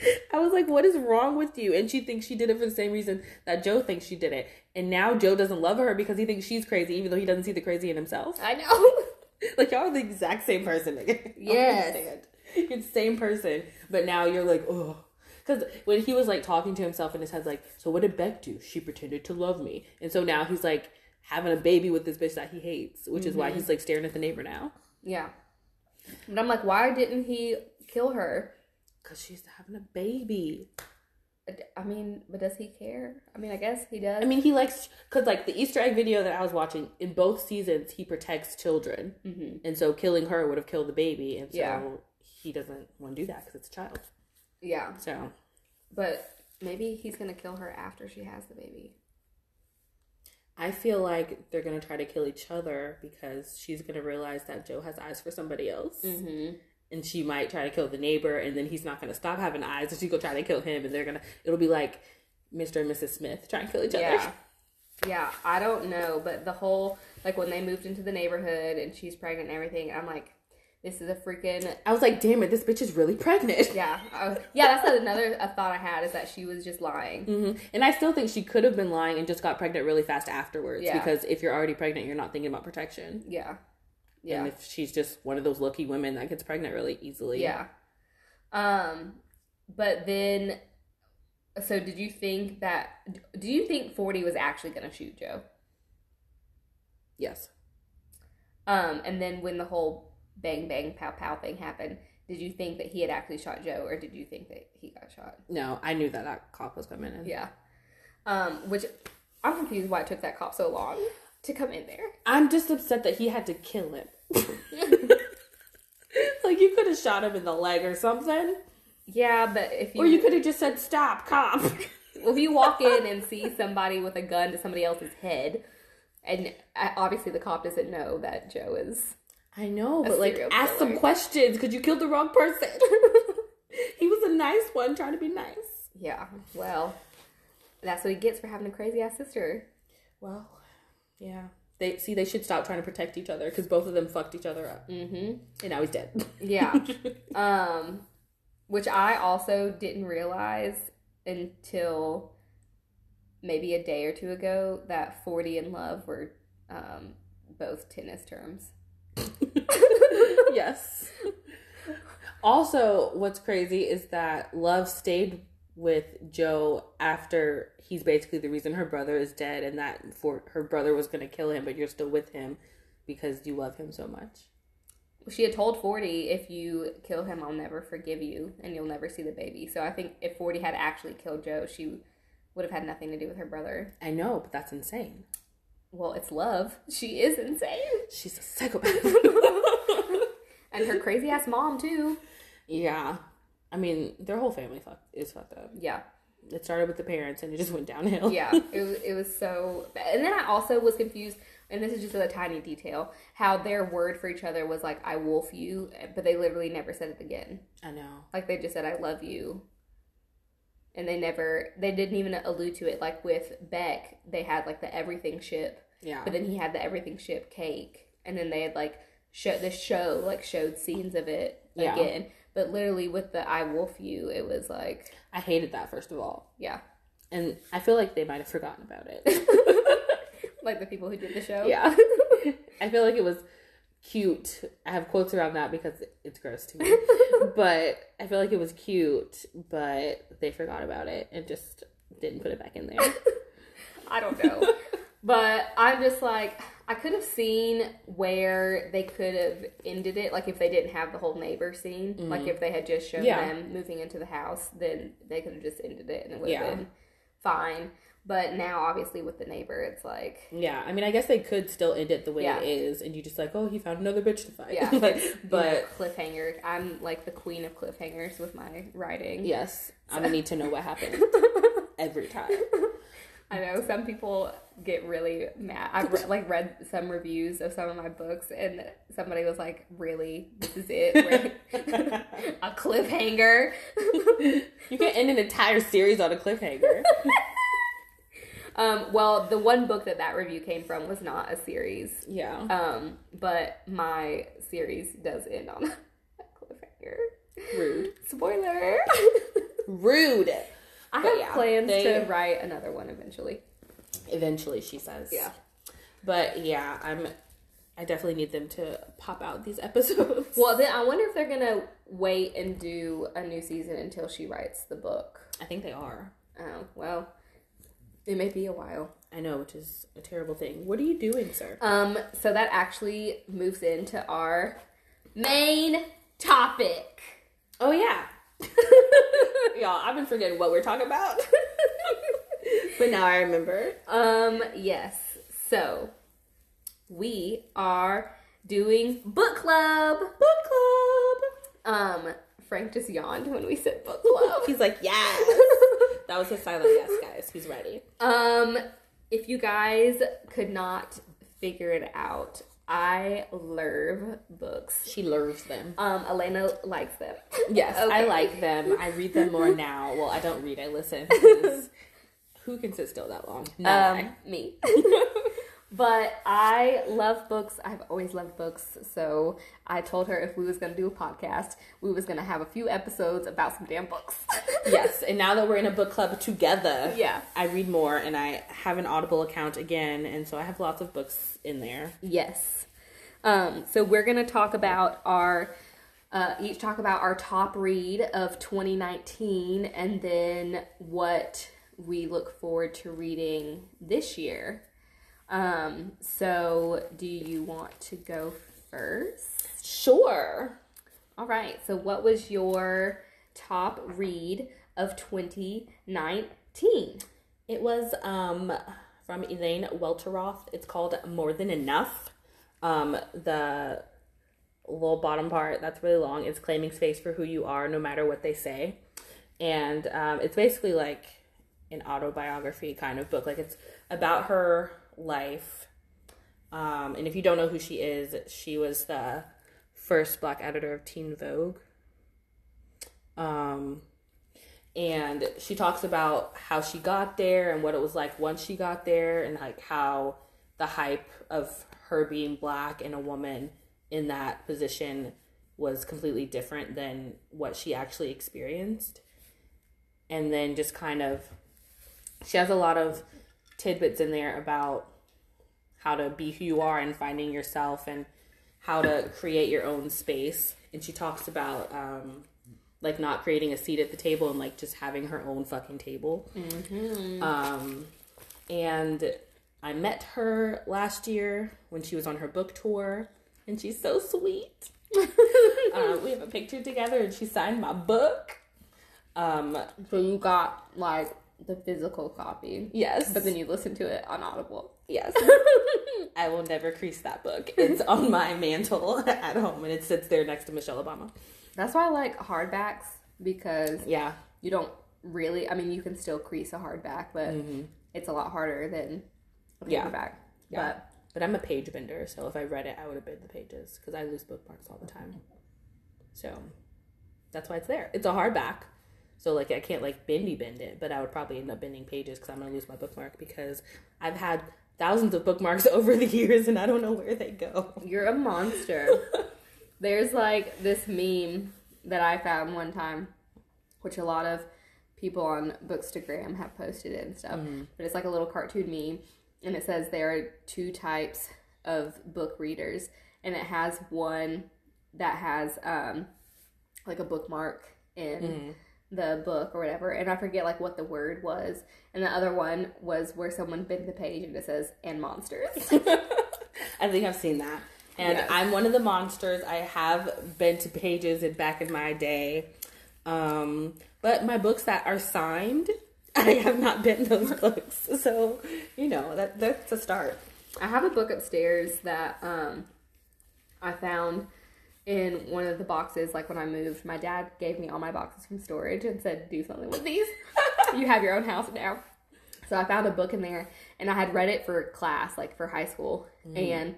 I was like, what is wrong with you? And she thinks she did it for the same reason that Joe thinks she did it. And now Joe doesn't love her because he thinks she's crazy, even though he doesn't see the crazy in himself. I know. Like y'all are the exact same person, nigga. Yes. You're the same person, but now you're like, oh. Because when he was like talking to himself in his head, like, so what did Beck do? She pretended to love me, and so now he's like having a baby with this bitch that he hates, which is why mm-hmm. he's like staring at the neighbor now. Yeah. But I'm like, why didn't he kill her? Because she's having a baby. I mean, but does he care? I mean, I guess he does. I mean, he likes because like the Easter egg video that I was watching in both seasons, he protects children, hmm and so killing her would have killed the baby, and so Yeah. he doesn't want to do that because it's a child. yeah, So but maybe he's gonna kill her after she has the baby. I feel like they're gonna try to kill each other because she's gonna realize that Joe has eyes for somebody else, Mm-hmm. And she might try to kill the neighbor, and then he's not gonna stop having eyes, and she's gonna try to kill him, and they're gonna it'll be like Mr. and Mrs. Smith trying to kill each other. Yeah. Yeah, I don't know, but the whole like when they moved into the neighborhood and she's pregnant and everything, I'm like, this is a freaking I was like, damn it, this bitch is really pregnant. yeah, uh, yeah. That's another a thought I had is that she was just lying. hmm And I still think she could have been lying and just got pregnant really fast afterwards. Yeah. Because if you're already pregnant, you're not thinking about protection. Yeah, And yeah, if she's just one of those lucky women that gets pregnant really easily. yeah. Um, but then, so did you think that? Do you think Forty was actually gonna shoot Joe? Yes. Um, and then when the whole bang bang pow pow thing happened, did you think that he had actually shot Joe, or did you think that he got shot? No, I knew that that cop was coming in. Yeah. Um, which I'm confused why it took that cop so long to come in there. I'm just upset that he had to kill him. like you could have shot him in the leg or something. Yeah, but if you Or you could have just said, Stop, cop. well, if you walk in and see somebody with a gun to somebody else's head, and obviously the cop doesn't know that Joe is. I know, but like serial ask some questions because you killed the wrong person. he was a nice one trying to be nice. Yeah, well, that's what he gets for having a crazy ass sister. Well, yeah. They see they should stop trying to protect each other because both of them fucked each other up, Mm-hmm. and now he's dead. Yeah. um, which I also didn't realize until maybe a day or two ago that 40 and love were um, both tennis terms. yes. Also, what's crazy is that Love stayed with Joe after he's basically the reason her brother is dead, and that for her brother was going to kill him, but you're still with him because you love him so much. She had told 40, if you kill him, I'll never forgive you and you'll never see the baby. So I think if 40 had actually killed Joe, she would have had nothing to do with her brother. I know, but that's insane. Well, it's love. She is insane. She's a psychopath. And her crazy ass mom, too. yeah, I mean, their whole family fuck is fucked up. Yeah. It started with the parents and it just went downhill. yeah, it was, it was so. And then I also was confused, and this is just a tiny detail, how their word for each other was like, I wolf you, but they literally never said it again. I know. Like they just said, I love you. And they never, they didn't even allude to it. Like with Beck, they had like the everything ship, Yeah. but then he had the everything ship cake. And then they had like, show, the show like showed scenes of it Yeah. again. But literally with the I wolf you, it was like, I hated that first of all. yeah. And I feel like they might have forgotten about it. like the people who did the show. yeah. I feel like it was cute. I have quotes around that because it's gross to me. but I feel like it was cute, but they forgot about it and just didn't put it back in there. I don't know. but I'm just like, I could have seen where they could have ended it. Like if they didn't have the whole neighbor scene, like if they had just shown Mm-hmm. Yeah. them moving into the house, then they could have just ended it and it would have Yeah. been fine. But now, obviously, with the neighbor, it's like, Yeah, I mean, I guess they could still end it the way Yeah. it is, and you just like, oh, he found another bitch to fight. yeah. but, you know, but cliffhanger. I'm like the queen of cliffhangers with my writing. yes, I'm gonna need to know what happened every time. I know some people get really mad. I've re- like read some reviews of some of my books, and somebody was like, "Really, this is it? A cliffhanger?" You can end an entire series on a cliffhanger. um, well, the one book that that review came from was not a series, Yeah. um, but my series does end on a cliffhanger. Rude. Spoiler. Rude. I But have yeah, plans they- to write another one eventually. Eventually, she says. Yeah. But yeah, I'm. I definitely need them to pop out these episodes. Well, then I wonder if they're gonna wait and do a new season until she writes the book. I think they are. Oh, well, it may be a while. I know, which is a terrible thing. What are you doing, sir? Um, so that actually moves into our main topic. Oh yeah. Y'all, I've been forgetting what we're talking about. but now I remember. Um, yes. So we are doing book club. Book club. Um, Frank just yawned when we said book club. He's like, yes. that was a silent yes, guys. He's ready. Um, if you guys could not figure it out, I love books. She loves them. Um, Elena likes them. Yes, I like them. I read them more now. Well, I don't read, I listen. Who can sit still that long? No. Um, me. but I love books. I've always loved books. So I told her if we was gonna do a podcast, we was gonna have a few episodes about some damn books. yes, and now that we're in a book club together, Yeah. I read more and I have an Audible account again, and so I have lots of books in there. Yes. Um, so we're gonna talk about our uh, each talk about our top read of 2019 and then what we look forward to reading this year. Um, so do you want to go first? Sure. All right. So what was your top read of 2019? It was um from Elaine Welteroth. It's called More Than Enough. Um, the little bottom part that's really long is claiming space for who you are, no matter what they say, and um, it's basically like an autobiography kind of book. Like it's about her life. Um, and if you don't know who she is, she was the first black editor of Teen Vogue. Um, and she talks about how she got there and what it was like once she got there and like how the hype of her being black and a woman in that position was completely different than what she actually experienced and then just kind of she has a lot of tidbits in there about how to be who you are and finding yourself and how to create your own space and she talks about um like not creating a seat at the table and like just having her own fucking table. Um, and I met her last year when she was on her book tour, and she's so sweet. um, we have a picture together, and she signed my book. Um, So you got like the physical copy, yes, but then you listen to it on Audible. yes. I will never crease that book. It's on my mantle at home, and it sits there next to Michelle Obama. That's why I like hardbacks because Yeah, you don't really. I mean, you can still crease a hardback, but mm-hmm. it's a lot harder than a paperback. Yeah. But I'm a page bender, so if I read it, I would have been the pages because I lose bookmarks all the time. So that's why it's there. It's a hardback, so like I can't like bendy bend it, but I would probably end up bending pages because I'm gonna lose my bookmark because I've had thousands of bookmarks over the years and I don't know where they go. You're a monster. There's like this meme that I found one time, which a lot of people on Bookstagram have posted it and stuff. But it's like a little cartoon meme, and it says there are two types of book readers, and it has one that has um like a bookmark in the book or whatever, and I forget like what the word was, and the other one was where someone bent the page and it says "and monsters." I think I've seen that. And Yes. I'm one of the monsters. I have bent pages in back in my day. Um, but my books that are signed, I have not bent those books. So, you know, that that's a start. I have a book upstairs that um I found in one of the boxes like when I moved. My dad gave me all my boxes from storage and said, "Do something with these. you have your own house now." So I found a book in there and I had read it for class, like for high school. Mm. And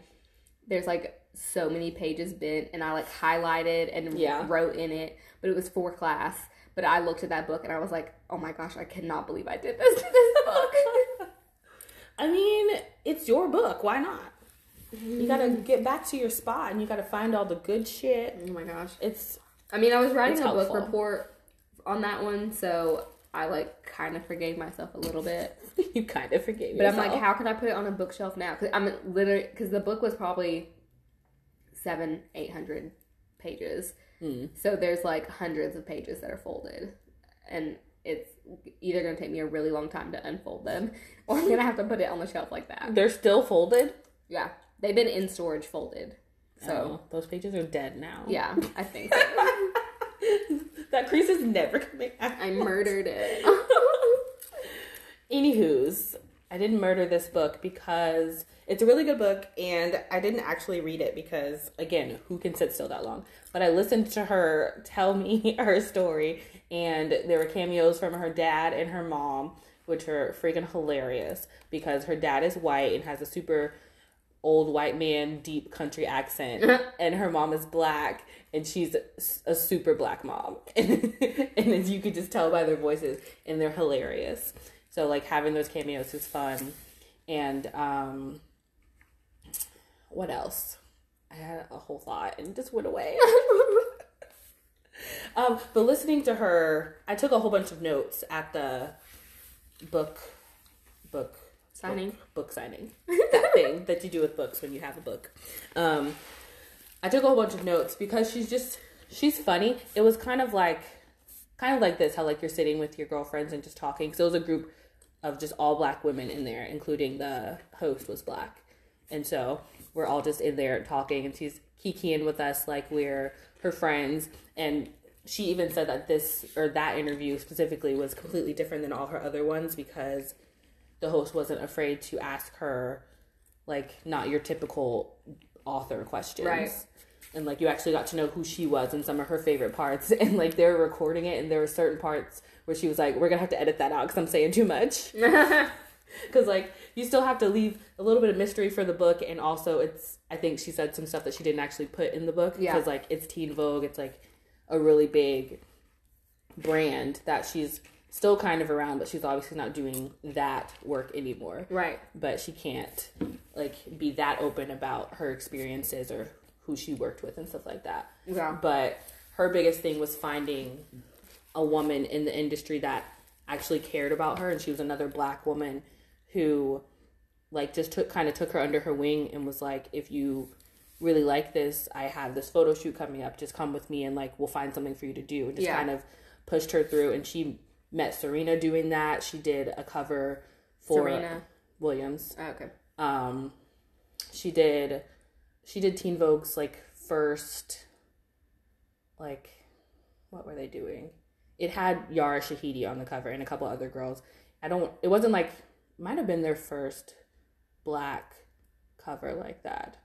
there's like so many pages bent and I like highlighted and Yeah. wrote in it, but it was for class. But I looked at that book and I was like, "Oh my gosh, I cannot believe I did this to this book." I mean, it's your book. Why not? You gotta get back to your spot and you gotta find all the good shit. oh my gosh. It's I mean, I was writing a book report on that one, so I like kind of forgave myself a little bit. you kind of forgave yourself. But I'm like, how can I put it on a bookshelf now? Because I'm literally because the book was probably seven, eight hundred pages. Hmm. So there's like hundreds of pages that are folded, and it's either gonna take me a really long time to unfold them, or I'm gonna have to put it on the shelf like that. they're still folded. Yeah, they've been in storage folded. So So those pages are dead now. yeah, I think so. that crease is never coming out. I murdered it. Anywho's, I didn't murder this book because it's a really good book and I didn't actually read it because, again, who can sit still that long? But I listened to her tell me her story and there were cameos from her dad and her mom, which are freaking hilarious because her dad is white and has a super old white man, deep country accent, and her mom is black, and she's a super black mom, and, as you could just tell by their voices, and they're hilarious. So like having those cameos is fun, and um, what else? I had a whole thought and just went away. um, but listening to her, I took a whole bunch of notes at the book book Signing. book, book signing. That thing that you do with books when you have a book. Um i took a whole bunch of notes because she's just she's funny. It was kind of like kind of like this how like you're sitting with your girlfriends and just talking. So it was a group of just all black women in there including the host was black. And so we're all just in there talking and she's kikiing with us like we're her friends. And she even said that this or that interview specifically was completely different than all her other ones because the host wasn't afraid to ask her like not your typical author questions. Right. And like you actually got to know who she was and some of her favorite parts and like they were recording it and there were certain parts where she was like we're going to have to edit that out cuz I'm saying too much. Cuz like you still have to leave a little bit of mystery for the book and also it's I think she said some stuff that she didn't actually put in the book Yeah. because like it's Teen Vogue, it's like a really big brand that she's still kind of around, but she's obviously not doing that work anymore. right. But she can't like be that open about her experiences or who she worked with and stuff like that. Yeah. But her biggest thing was finding a woman in the industry that actually cared about her and she was another black woman who like just took kind of took her under her wing and was like if you really like this i have this photo shoot coming up just come with me and like we'll find something for you to do and just Yeah. kind of pushed her through and she met serena doing that. She did a cover for Serena. williams. Oh, okay. um she did she did teen vogue's like first like what were they doing? It had yara shahidi on the cover and a couple other girls. I don't it wasn't like might have been their first black cover like that.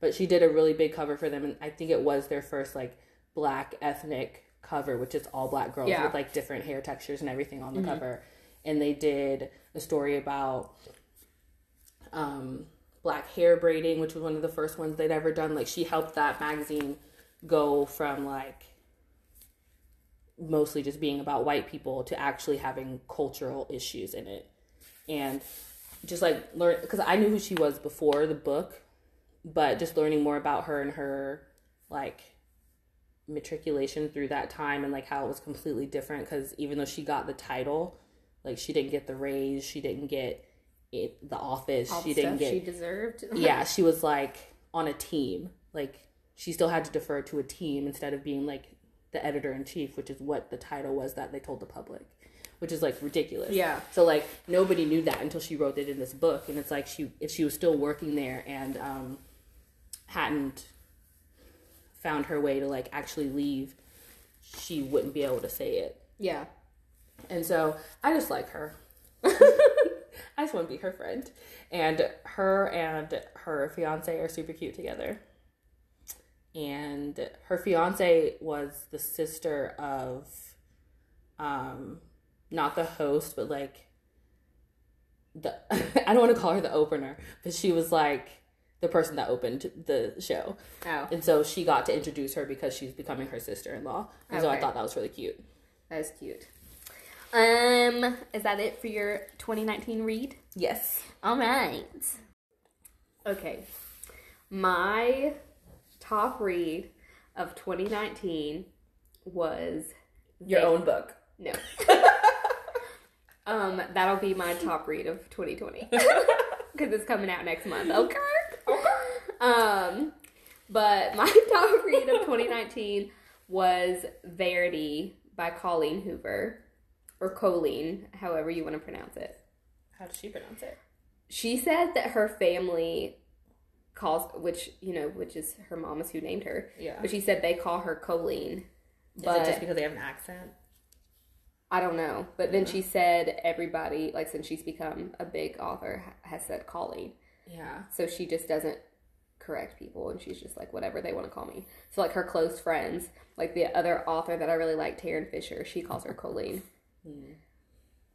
But she did a really big cover for them and i think it was their first like black ethnic cover, which is all black girls Yeah. with like different hair textures and everything on the cover. And they did a story about um, black hair braiding, which was one of the first ones they'd ever done. Like she helped that magazine go from like mostly just being about white people to actually having cultural issues in it. And just like learn because I knew who she was before the book, but just learning more about her and her like matriculation through that time and like how it was completely different because even though she got the title like she didn't get the raise she didn't get it the office All she the didn't get she deserved. yeah she was like on a team like she still had to defer to a team instead of being like the editor-in-chief which is what the title was that they told the public which is like ridiculous Yeah. so like nobody knew that until she wrote it in this book and it's like she if she was still working there and um hadn't found her way to like actually leave she wouldn't be able to say it Yeah. and so I just like her. I just want to be her friend. And her and her fiance are super cute together. And her fiance was the sister of um not the host, but like the I don't want to call her the opener, but she was like the person that opened the show. Oh, And so she got to introduce her because she's becoming her sister-in-law. And so I thought that was really cute. that is cute. Um, is that it for your 2019 read? Yes. All right. Okay. My top read of 2019 was Your own book. No. um, that'll be my top read of 2020 because it's coming out next month. Okay. Um, but my top read of 2019 was Verity by Colleen Hoover, or Colleen, however you want to pronounce it. How does she pronounce it? She said that her family calls, which you know, which is her mom is who named her, Yeah. but she said they call her Colleen. Is But it just because they have an accent? I don't know. But then she said everybody, like since she's become a big author, has said Colleen. Yeah. So she just doesn't correct people and she's just like whatever they want to call me. So like her close friends, like the other author that I really like, Tarryn Fisher, she calls her Colleen. yeah.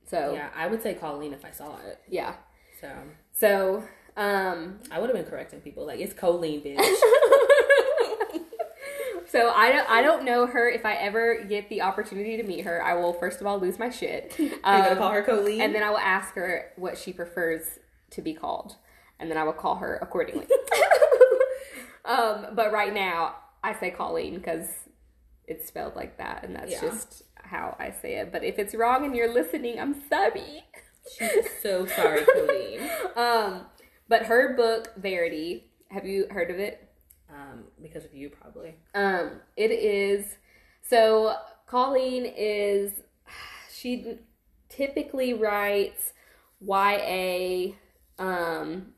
So Yeah, I would say Colleen if I saw it. yeah. So So um I would have been correcting people like it's Colleen, bitch. so I don't I don't know her. If I ever get the opportunity to meet her, I will first of all lose my shit. You're gonna Um, call her Colleen. and then I will ask her what she prefers to be called, and then I will call her accordingly. Um, but right now, I say Colleen because it's spelled like that, and that's Yeah. just how I say it. But if it's wrong and you're listening, I'm sorry. She's so sorry, Colleen. Um, but her book Verity, have you heard of it? Um, because of you, probably. Um, it is so Colleen is she typically writes YA um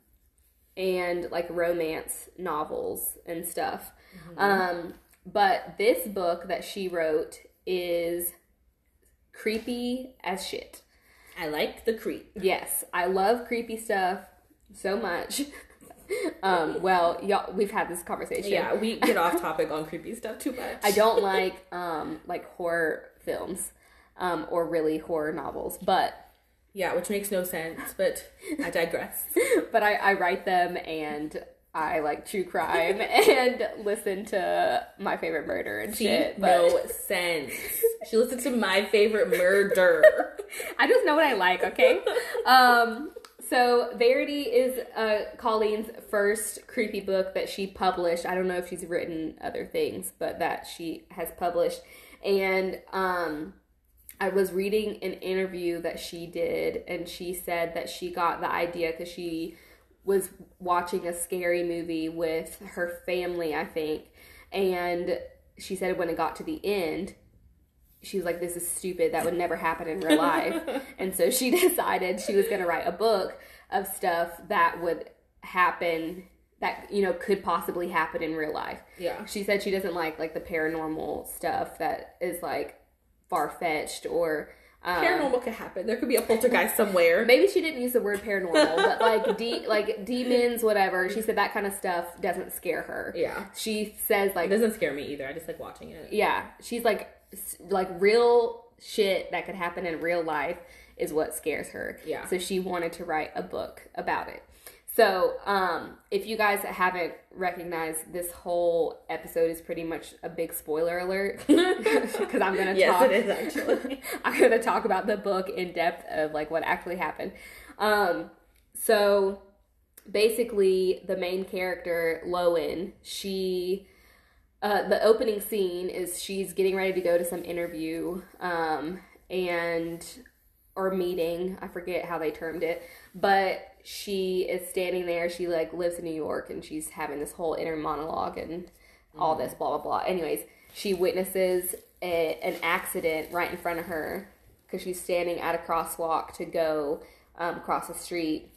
and like romance novels and stuff. Um but this book that she wrote is creepy as shit. I like the creep. Yes, I love creepy stuff so much. um well, y'all we've had this conversation. Yeah, we get off topic on creepy stuff too much. I don't like um like horror films um or really horror novels, but Yeah, which makes no sense, but I digress. but I, I write them and I like true crime and listen to my favorite murder and See, shit. But no sense. She listens to my favorite murder. I just know what I like, okay? um so Verity is uh Colleen's first creepy book that she published. I don't know if she's written other things, but that she has published. And um I was reading an interview that she did, and she said that she got the idea because she was watching a scary movie with her family, I think. And she said when it got to the end, she was like, This is stupid. That would never happen in real life. and so she decided she was going to write a book of stuff that would happen that you know could possibly happen in real life Yeah. she said she doesn't like like the paranormal stuff that is like far fetched or um, Paranormal could happen. There could be a poltergeist somewhere. maybe she didn't use the word paranormal but like de- like demons whatever she said that kind of stuff doesn't scare her Yeah. she says It like doesn't scare me either. I just like watching it. yeah she's like like real shit that could happen in real life is what scares her. Yeah. So she wanted to write a book about it. So, um, if you guys haven't recognized, this whole episode is pretty much a big spoiler alert because I'm gonna Yes, talk. it is actually. I'm gonna talk about the book in depth of like what actually happened. Um, so basically, the main character Lowen, she, uh, the opening scene is she's getting ready to go to some interview, um, and or meeting. I forget how they termed it, but she is standing there. She like lives in New York, and she's having this whole inner monologue and all this blah blah blah. Anyways, she witnesses a, an accident right in front of her because she's standing at a crosswalk to go um, across the street.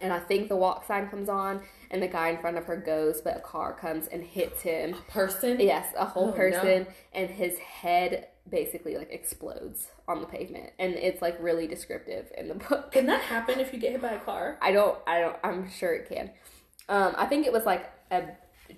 And I think the walk sign comes on, and the guy in front of her goes, but a car comes and hits him. A person. Yes, a whole Oh, person, and his head basically like explodes on the pavement, and it's like really descriptive in the book. Can that happen if you get hit by a car? I don't, I don't, I'm sure it can. Um, I think it was like a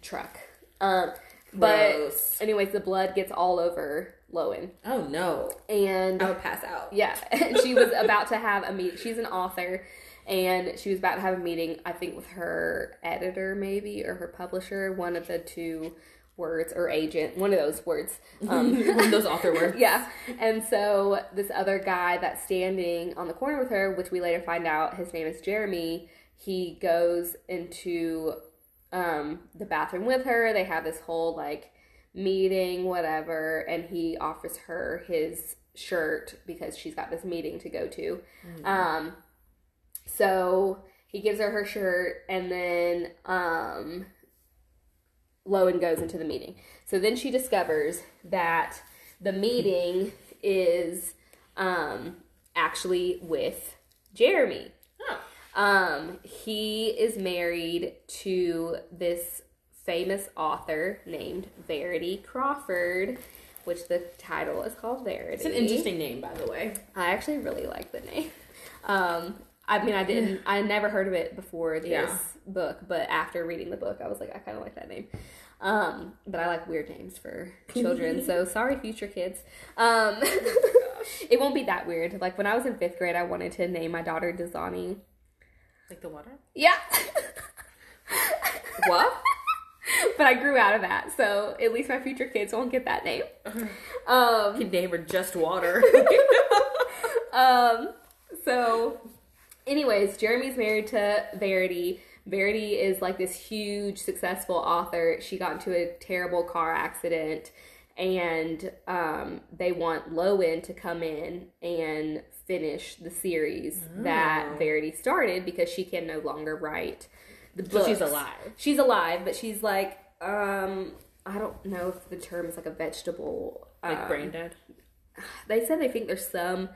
truck. Um, but Gross. anyways, the blood gets all over Lowen, Oh no. and I would pass out. yeah, and she was about to have a meet. She's an author, and she was about to have a meeting. I think with her editor, maybe, or her publisher. One of the two words, or agent. One of those words. Um, One of those author words. yeah, and so this other guy that's standing on the corner with her, which we later find out his name is Jeremy. He goes into um, the bathroom with her. They have this whole like meeting, whatever, and he offers her his shirt because she's got this meeting to go to. Um, so he gives her her shirt, and then um, Lowen goes into the meeting. So then she discovers that the meeting is um, actually with Jeremy. Oh. Um, he is married to this famous author named Verity Crawford, which the title is called Verity. It's an interesting name, by the way. I actually really like the name. Um, I mean, I didn't, I never heard of it before this Yeah. book, but after reading the book, I was like, I kind of like that name. Um, but I like weird names for children, so sorry, future kids. Um, it won't be that weird. Like when I was in fifth grade, I wanted to name my daughter Dasani. Like the water? Yeah. What? but I grew out of that, so at least my future kids won't get that name. Um, You name her just water. Um, so, anyways, Jeremy's married to Verity. Verity is like this huge, successful author. She got into a terrible car accident, and um, they want Lowen to come in and finish the series that Oh. Verity started because she can no longer write the So she's alive. She's alive, but she's like, um, I don't know if the term is like a vegetable. Like um, brain dead. they said they think there's some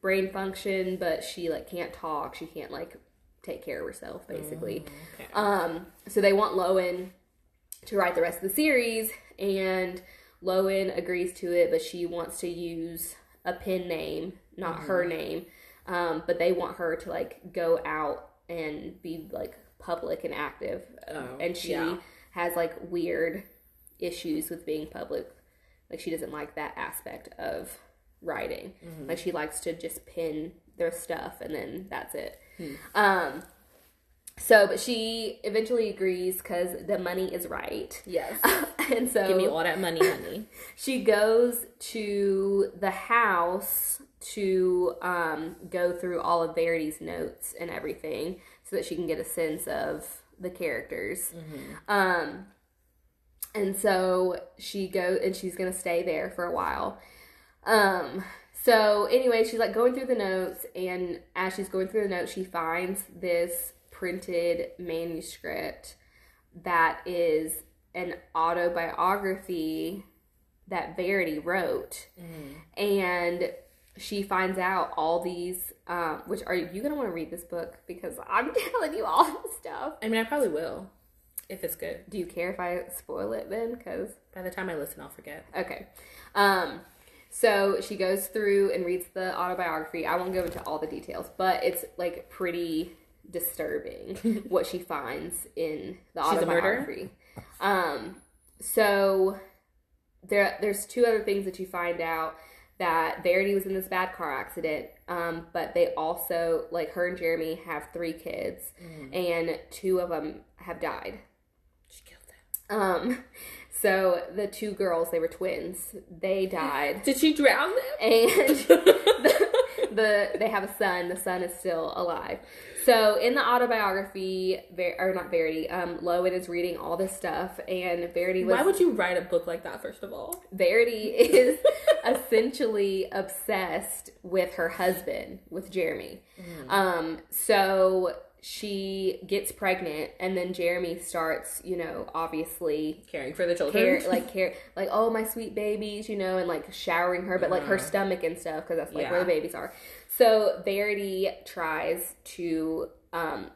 brain function, but she like can't talk. She can't like take care of herself, basically. Okay. Um, so they want Lowen to write the rest of the series, and Lowen agrees to it, but she wants to use a pen name, not her name. Um, but they want her to like go out and be like public and active, Oh, and she yeah. has like weird issues with being public. Like she doesn't like that aspect of writing. Like she likes to just pin their stuff and then that's it. Um so but she eventually agrees because the money is right. Yes. and so Give me all that money, honey. she goes to the house to um, go through all of Verity's notes and everything so that she can get a sense of the characters. Um, and so she go and she's gonna stay there for a while. Um, so anyway, she's like going through the notes, and as she's going through the notes, she finds this printed manuscript that is an autobiography that Verity wrote, and she finds out all these. Um, which are you gonna want to read this book because I'm telling you all this stuff. I mean, I probably will. If it's good. Do you care if I spoil it then? Because By the time I listen, I'll forget. Okay. Um, so she goes through and reads the autobiography. I won't go into all the details, but it's like pretty disturbing what she finds in the She's autobiography. Um, so there there's two other things that you find out that Verity was in this bad car accident, um, but they also like her and Jeremy have three kids, and two of them have died. She killed them. Um, so the two girls, they were twins, they died, Did she drown them? and the, the they have a son. The son is still alive. So in the autobiography, Ver, or not Verity, um, Lowen is reading all this stuff, and Verity was Why would you write a book like that? First of all, Verity is essentially obsessed with her husband, with Jeremy. Um, so she gets pregnant, and then Jeremy starts, you know, obviously caring for the children. care, like care, like oh my sweet babies, you know, and like showering her, but like her stomach and stuff because that's like Yeah. where the babies are. So Verity tries to, um,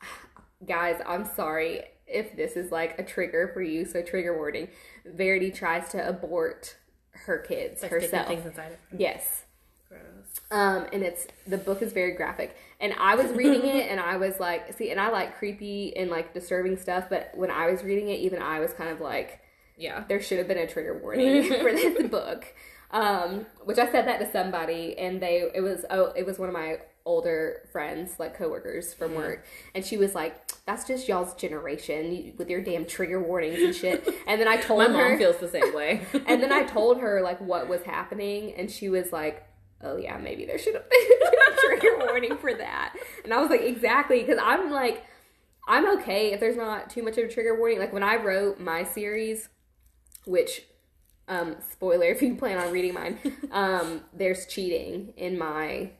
guys, I'm sorry if this is like a trigger for you, so trigger warning. Verity tries to abort her kids Like herself. things inside of her. Yes. Gross. Um, and it's the book is very graphic. And I was reading it and I was like, see, and I like creepy and like disturbing stuff, but when I was reading it, even I was kind of like, Yeah. there should have been a trigger warning for this book. Um, which I said that to somebody, and they it was oh it was one of my older friends, like coworkers from work, and she was like, "That's just y'all's generation with your damn trigger warnings and shit." And then I told My her, mom feels the same way. and then I told her like what was happening, and she was like, "Oh yeah, maybe there should have been a trigger warning for that." And I was like, "Exactly," because I'm like, I'm okay if there's not too much of a trigger warning. Like when I wrote my series, which, um, spoiler if you plan on reading mine, um, there's cheating in my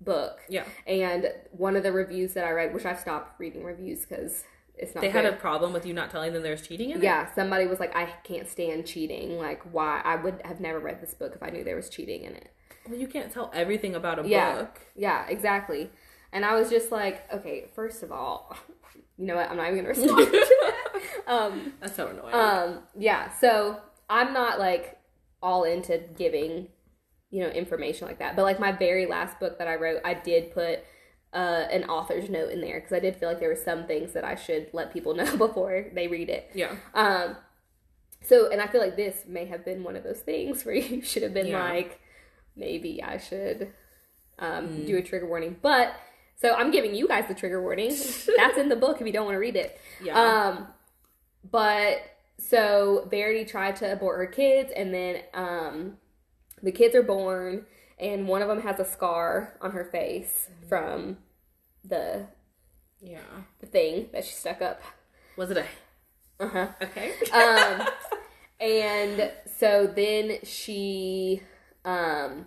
book, yeah. and one of the reviews that I read, which I've stopped reading reviews because it's not. They had a problem with you not telling them there's cheating in it. Yeah, somebody was like, I can't stand cheating. Like, why? I would have never read this book if I knew there was cheating in it. Well, you can't tell everything about a Yeah. book. Yeah, exactly. And I was just like, okay, first of all, you know what? I'm not even gonna respond to that. Um, That's so annoying. um, yeah. So I'm not like all into giving, you know, information like that. But like my very last book that I wrote, I did put uh, an author's note in there because I did feel like there were some things that I should let people know before they read it. yeah. Um, so, and I feel like this may have been one of those things where you should have been Yeah. like, maybe I should um, Mm. do a trigger warning. But so I'm giving you guys the trigger warning. That's in the book if you don't want to read it. Yeah. Um, but so Verity tried to abort her kids, and then um, the kids are born, and one of them has a scar on her face from the yeah. the thing that she stuck up. Was it a Uh huh. okay? um, and so then she, um,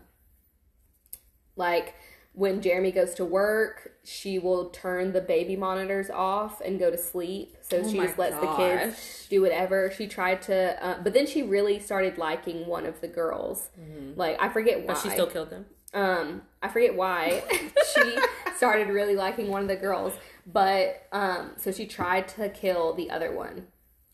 like when Jeremy goes to work, she will turn the baby monitors off and go to sleep. So Oh she just lets the kids do whatever. She tried to, uh, but then she really started liking one of the girls. Like I forget why. Mm-hmm. but she still killed them. Um, I forget why she started really liking one of the girls, but um, so she tried to kill the other one.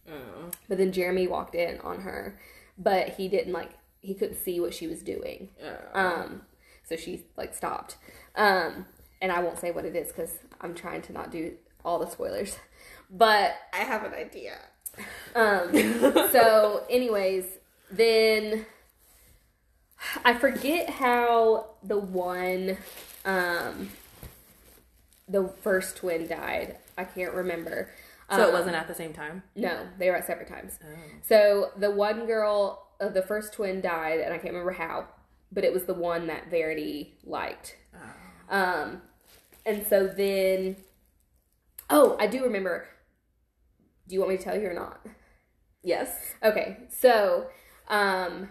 Oh. But then Jeremy walked in on her, but he didn't like he couldn't see what she was doing. Oh. Um, so she like stopped. Um, and I won't say what it is because I'm trying to not do all the spoilers. But I have an idea. um, so anyways, then I forget how the one um the first twin died. I can't remember. So it Um, wasn't at the same time. No, they were at separate times. Oh. So the one girl, uh, the first twin died, and I can't remember how, but it was the one that Verity liked. Oh. Um, and so then, oh, I do remember. Do you want me to tell you or not? Yes. Okay, so um,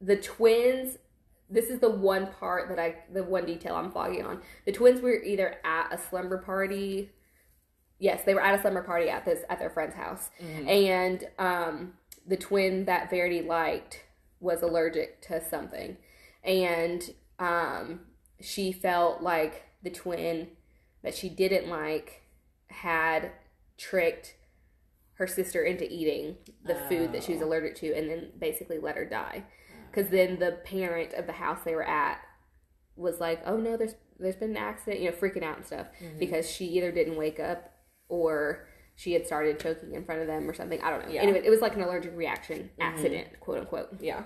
the twins. This is the one part that I, the one detail I'm fogging on. The twins were either at a slumber party. Yes, they were at a slumber party at this at their friend's house, and um, the twin that Verity liked was allergic to something, and um, she felt like the twin that she didn't like had tricked her sister into eating the food that she was allergic to and then basically let her die. Because then the parent of the house they were at was like oh no there's there's been an accident you know freaking out and stuff because she either didn't wake up or she had started choking in front of them or something. I don't know. Yeah. Anyway, it was like an allergic reaction accident, quote unquote. Yeah.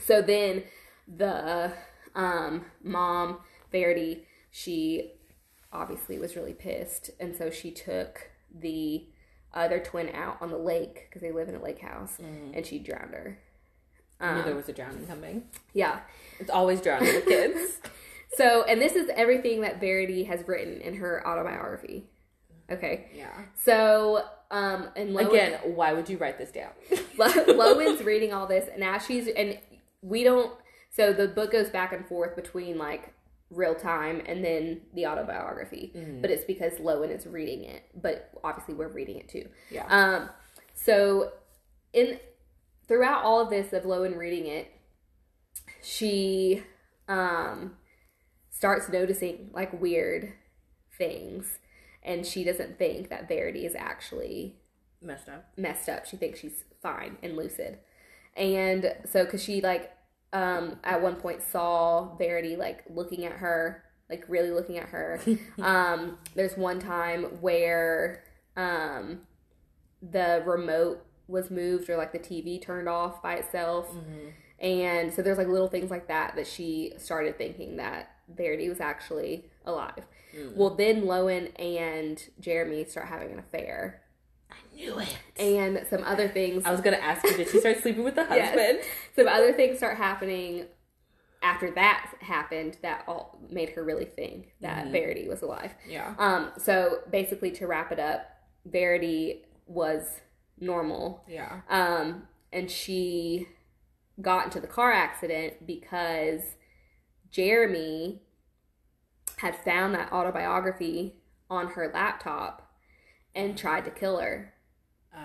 So then the um, mom, Verity, she obviously was really pissed. And so she took the other twin out on the lake because they live in a lake house and she drowned her. I knew Um, there was a drowning coming. Yeah. It's always drowning with kids. So, and this is everything that Verity has written in her autobiography. Okay. yeah. So, um, and Lowen, Again, why would you write this down? Lo- Lowen's reading all this, and as she's and we don't. So the book goes back and forth between like real time and then the autobiography, but it's because Lowen is reading it. But obviously, we're reading it too. Yeah. Um. So, in throughout all of this of Lowen reading it, she um starts noticing like weird things, and she doesn't think that Verity is actually Messed up. messed up. She thinks she's fine and lucid. And so, because she, like, um, at one point saw Verity, like, looking at her, like, really looking at her. um, there's one time where, um, the remote was moved or, like, the TV turned off by itself. And so there's, like, little things like that that she started thinking that Verity was actually alive. Well, then Lowen and Jeremy start having an affair I Knew it. and some other things. I was gonna ask you, did she start sleeping with the Yes. husband? Some other things start happening after that happened that all made her really think that Verity was alive. Yeah. Um, so basically, to wrap it up, Verity was normal, Yeah. um, and she got into the car accident because Jeremy had found that autobiography on her laptop and tried to kill her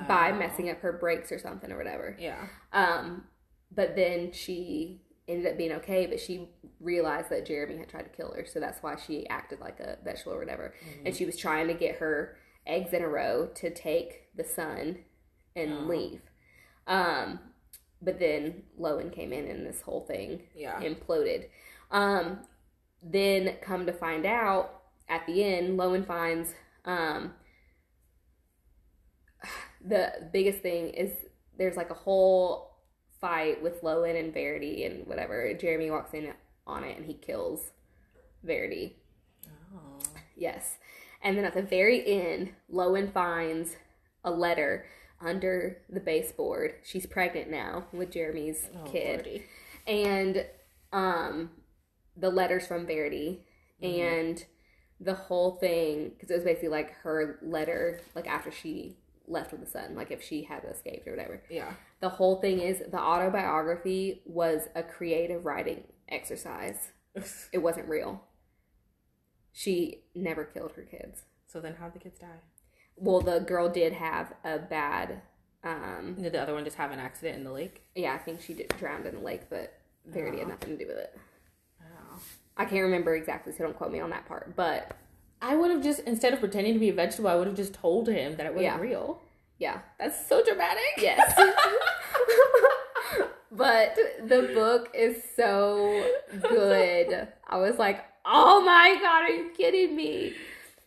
by Oh. messing up her brakes or something or whatever. Yeah. Um, but then she ended up being okay, but she realized that Jeremy had tried to kill her, so that's why she acted like a vegetable or whatever. And she was trying to get her eggs in a row to take the son and Oh. leave. Um, but then Lowen came in and this whole thing Yeah. imploded. Um, then come to find out at the end, Lowen finds um, the biggest thing is there's like a whole fight with Lowen and Verity and whatever. Jeremy walks in on it and he kills Verity. Oh. Yes. And then at the very end, Lowen finds a letter under the baseboard. She's pregnant now with Jeremy's Oh, kid Lordy. and um the letters from Verity and the whole thing because it was basically like her letter like after she left with the son like if she had escaped or whatever Yeah. the whole thing is the autobiography was a creative writing exercise it wasn't real she never killed her kids so then how'd the kids die? well the girl did have a bad um Did the other one just have an accident in the lake? yeah i think she did, drowned in the lake but Verity had nothing to do with it Oh. I can't remember exactly, so don't quote me on that part. But I would have just instead of pretending to be a vegetable, I would have just told him that it wasn't Yeah. real. yeah, That's so dramatic. yes. but the book is so good. I was like, oh my god, are you kidding me?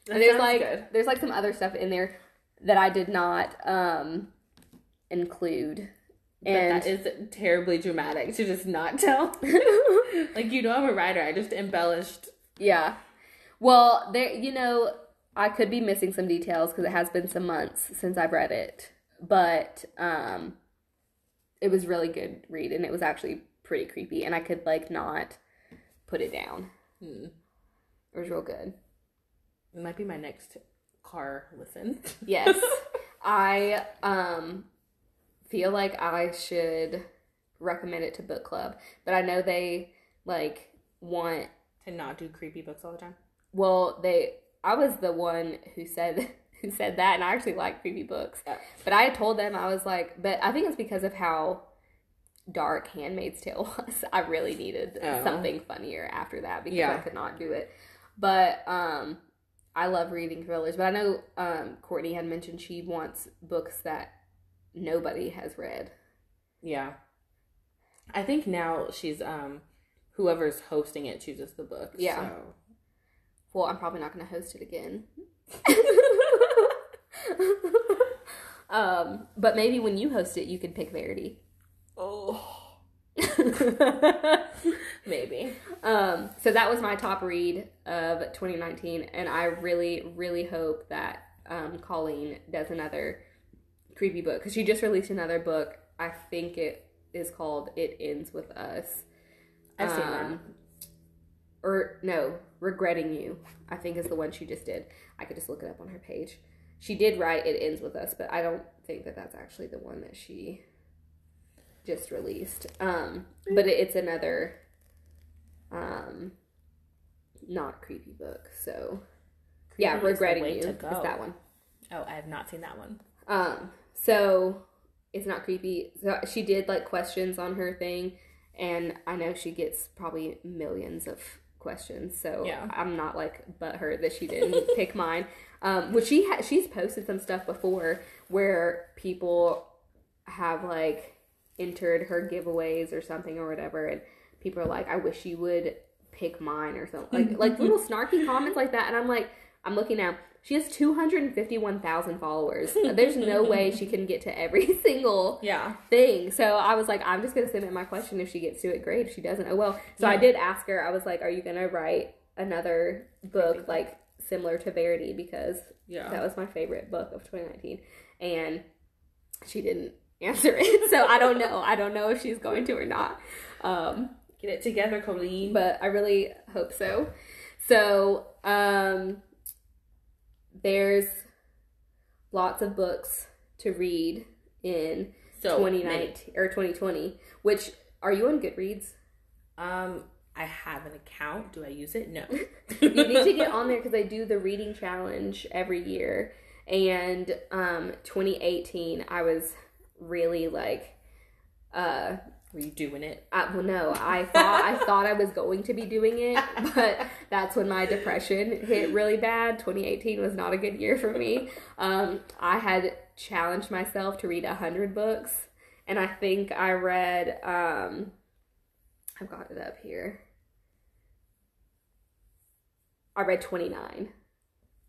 That and there's like good. there's like some other stuff in there that I did not um, include. But And that is terribly dramatic to just not tell. like you know, I'm a writer. I just embellished. Yeah. Well, there, you know, I could be missing some details because it has been some months since I've read it, but um, it was really good read, and it was actually pretty creepy, and I could like not put it down. Hmm. It was real good. It might be my next car listen. Yes, I um feel like I should recommend it to book club, but I know they like want to not do creepy books all the time. Well, they I was the one who said who said that and I actually like creepy books. Yeah. But I told them I was like, but I think it's because of how dark Handmaid's Tale was. I really needed Oh. something funnier after that because Yeah. I could not do it. But um I love reading thrillers, but I know um Courtney had mentioned she wants books that nobody has read. Yeah. I think now she's um whoever's hosting it chooses the book. Yeah. So. Well, I'm probably not going to host it again. um, but maybe when you host it, you could pick Verity. Oh. Maybe. Um, so that was my top read of 2019, and I really, really hope that um, Colleen does another creepy book because she just released another book. I think it is called "It Ends with Us." I've seen Um, Or no, "Regretting You." I think is the one she just did. I could just look it up on her page. She did write "It Ends with Us," but I don't think that that's actually the one that she just released. Um, but it, it's another, um, not creepy book. So yeah, Creepy the regretting you is that one. that. Oh, I have not seen that one. Um, so it's not creepy. So she did like questions on her thing, and I know she gets probably millions of questions. So Yeah. I'm not like butthurt that she didn't pick mine. Um, which she ha- she's posted some stuff before where people have like entered her giveaways or something or whatever, and people are like, "I wish you would pick mine" or something like like little snarky comments like that, and I'm like, I'm looking now. She has 251,000 followers. There's no way she can get to every single Yeah. thing. So I was like, I'm just gonna submit my question. If she gets to it, great. If she doesn't, oh well. So I did ask her. I was like, Are you gonna write another book like similar to Verity because Yeah. that was my favorite book of 2019, and she didn't answer it. So I don't know. I don't know if she's going to or not. Um, Get it together, Colleen. but I really hope so. So, um, there's lots of books to read in so 2019 or 2020. Which are you on Goodreads? Um, I have an account. Do I use it? No. You need to get on there because I do the reading challenge every year. And um, 2018, I was really like, uh, Were you doing it? I, well, no, I thought I thought I was going to be doing it, but that's when my depression hit really bad. 2018 was not a good year for me. Um, I had challenged myself to read hundred books, and I think I read. Um, I've got it up here. I read 29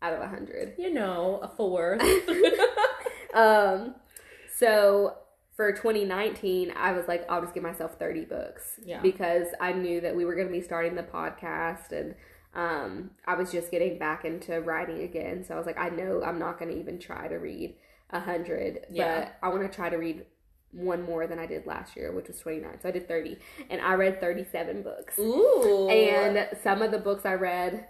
out of 100. You know, a fourth. Um, so for 2019, I was like, I'll just give myself 30 books. Yeah. Because I knew that we were going to be starting the podcast and um, I was just getting back into writing again. So I was like, I know I'm not going to even try to read hundred, Yeah. but I want to try to read one more than I did last year, which was 29. So I did 30 and I read 37 books. Ooh. And some of the books I read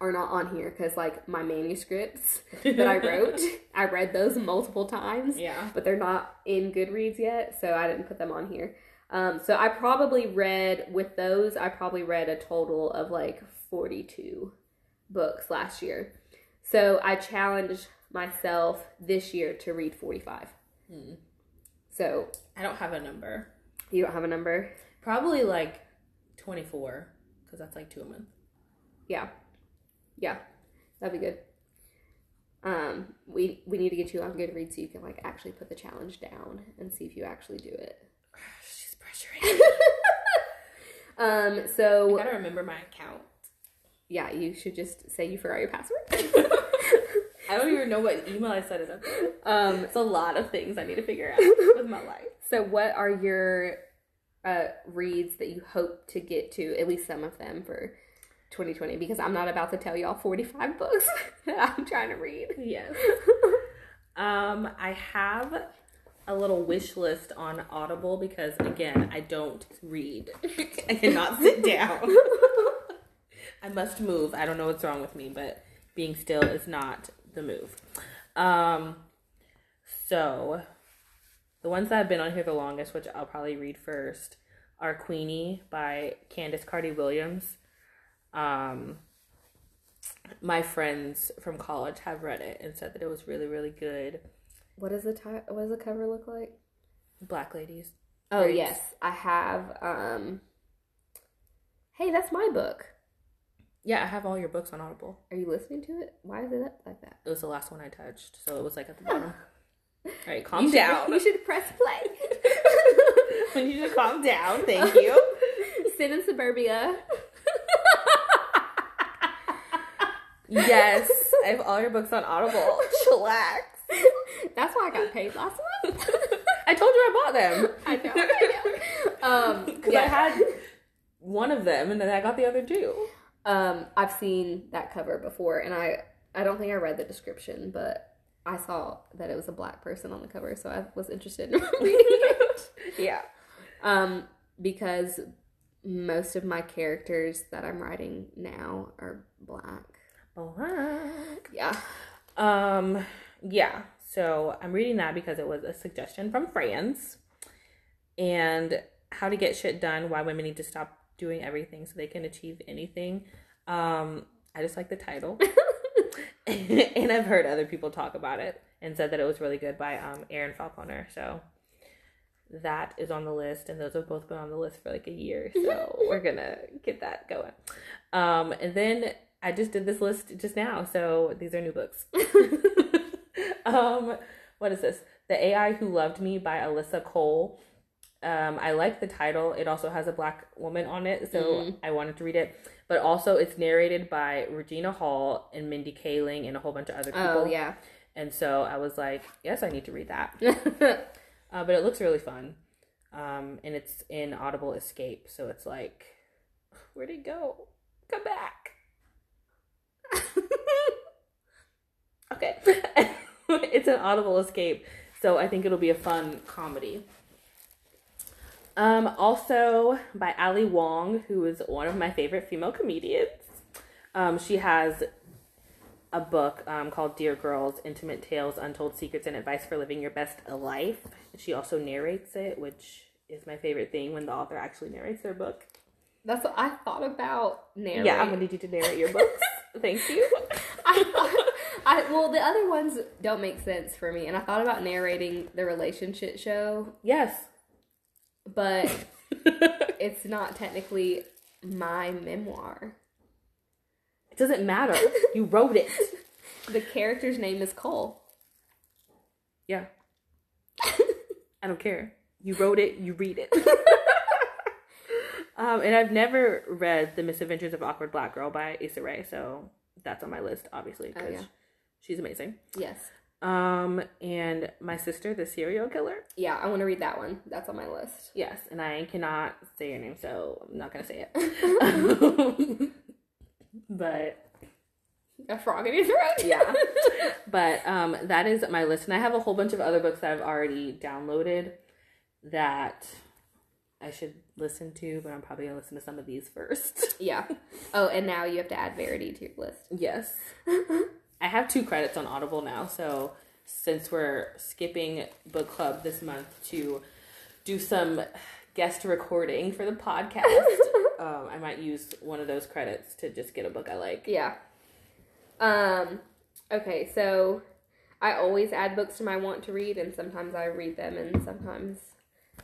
are not on here because, like, my manuscripts that I wrote, I read those multiple times, yeah. but they're not in Goodreads yet, so I didn't put them on here. Um, so I probably read with those. I probably read a total of like forty-two books last year. So I challenged myself this year to read forty-five. Hmm. So I don't have a number. you don't have a number? Probably like 24, because that's like two a month. Yeah, yeah, that'd be good. Um, we we need to get you on Goodreads so you can like actually put the challenge down and see if you actually do it. She's pressuring. Um, I so gotta remember my account. yeah, you should just say you forgot your password. I don't even know what email I set it up. um, It's a lot of things I need to figure out with my life. so what are your uh reads that you hope to get to at least some of them for 2020? Because I'm not about to tell y'all 45 books that I'm trying to read. Yes. Um, I have a little wish list on Audible because again, I don't read. I cannot sit down. I must move. I don't know what's wrong with me, but being still is not the move. Um, so the ones that have been on here the longest, which I'll probably read first, are Queenie by Candice Carty Williams. Um, my friends from college have read it and said that it was really, really good. What does the ti- what does the cover look like? Black ladies. Oh yes, I have. Um, hey, that's my book. Yeah, I have all your books on Audible. Are you listening to it? Why is it up like that? It was the last one I touched, so it was like at the bottom. all right, calm you should, down. You should press play. you should calm down. Thank you. Sin in suburbia. Yes, I have all your books on Audible. Chillax. That's why I got paid last month. I told you I bought them. I know. I know. Um, Because yeah. I had one of them and then I got the other two. Um, I've seen that cover before, and I I don't think I read the description, but I saw that it was a black person on the cover, so I was interested in reading it. Yeah. Um, because most of my characters that I'm writing now are black. Black. Yeah. Um, yeah. So I'm reading that because it was a suggestion from friends. And how to get shit done, why women need to stop doing everything so they can achieve anything. Um, I just like the title. and I've heard other people talk about it and said that it was really good by um Erin Falconer. So that is on the list and those have both been on the list for like a year. So we're gonna get that going. Um and then I just did this list just now, so these are new books. um what is this? The AI Who Loved Me by Alyssa Cole. Um, I like the title. It also has a black woman on it, so Mm. I wanted to read it. But also, it's narrated by Regina Hall and Mindy Kaling and a whole bunch of other people. Oh yeah. And so I was like, yes, I need to read that. Uh, but it looks really fun. Um, and it's in Audible Escape, so it's like, where'd it go? Come back. okay. it's an Audible Escape, so I think it'll be a fun comedy. Um, also by Ali Wong, who is one of my favorite female comedians. Um, she has a book um, called Dear Girls Intimate Tales, Untold Secrets, and Advice for Living Your Best Life. She also narrates it, which is my favorite thing when the author actually narrates their book. That's what I thought about narrating. Yeah, I'm gonna need you to narrate your books. Thank you. I thought, I well, the other ones don't make sense for me, and I thought about narrating the relationship show, Yes. but it's not technically my memoir. It doesn't matter. You wrote it. The character's name is Cole. Yeah. I don't care. You wrote it, you read it. Um, and I've never read The Misadventures of Awkward Black Girl by Issa Rae, so that's on my list, obviously, because Oh, yeah. she's amazing. Yes. Um, and My Sister, the Serial Killer. Yeah, I want to read that one. That's on my list. Yes, and I cannot say your name, so I'm not gonna say it. but A frog in your throat. yeah but um that is my list and i have a whole bunch of other books that i've already downloaded that i should listen to but i'm probably gonna listen to some of these first yeah. Oh, and now you have to add Verity to your list. yes i have two credits on audible now so since we're skipping book club this month to do some guest recording for the podcast um, i might use one of those credits to just get a book i like Yeah. Um. Okay, so I always add books to my want to read, and sometimes I read them, and sometimes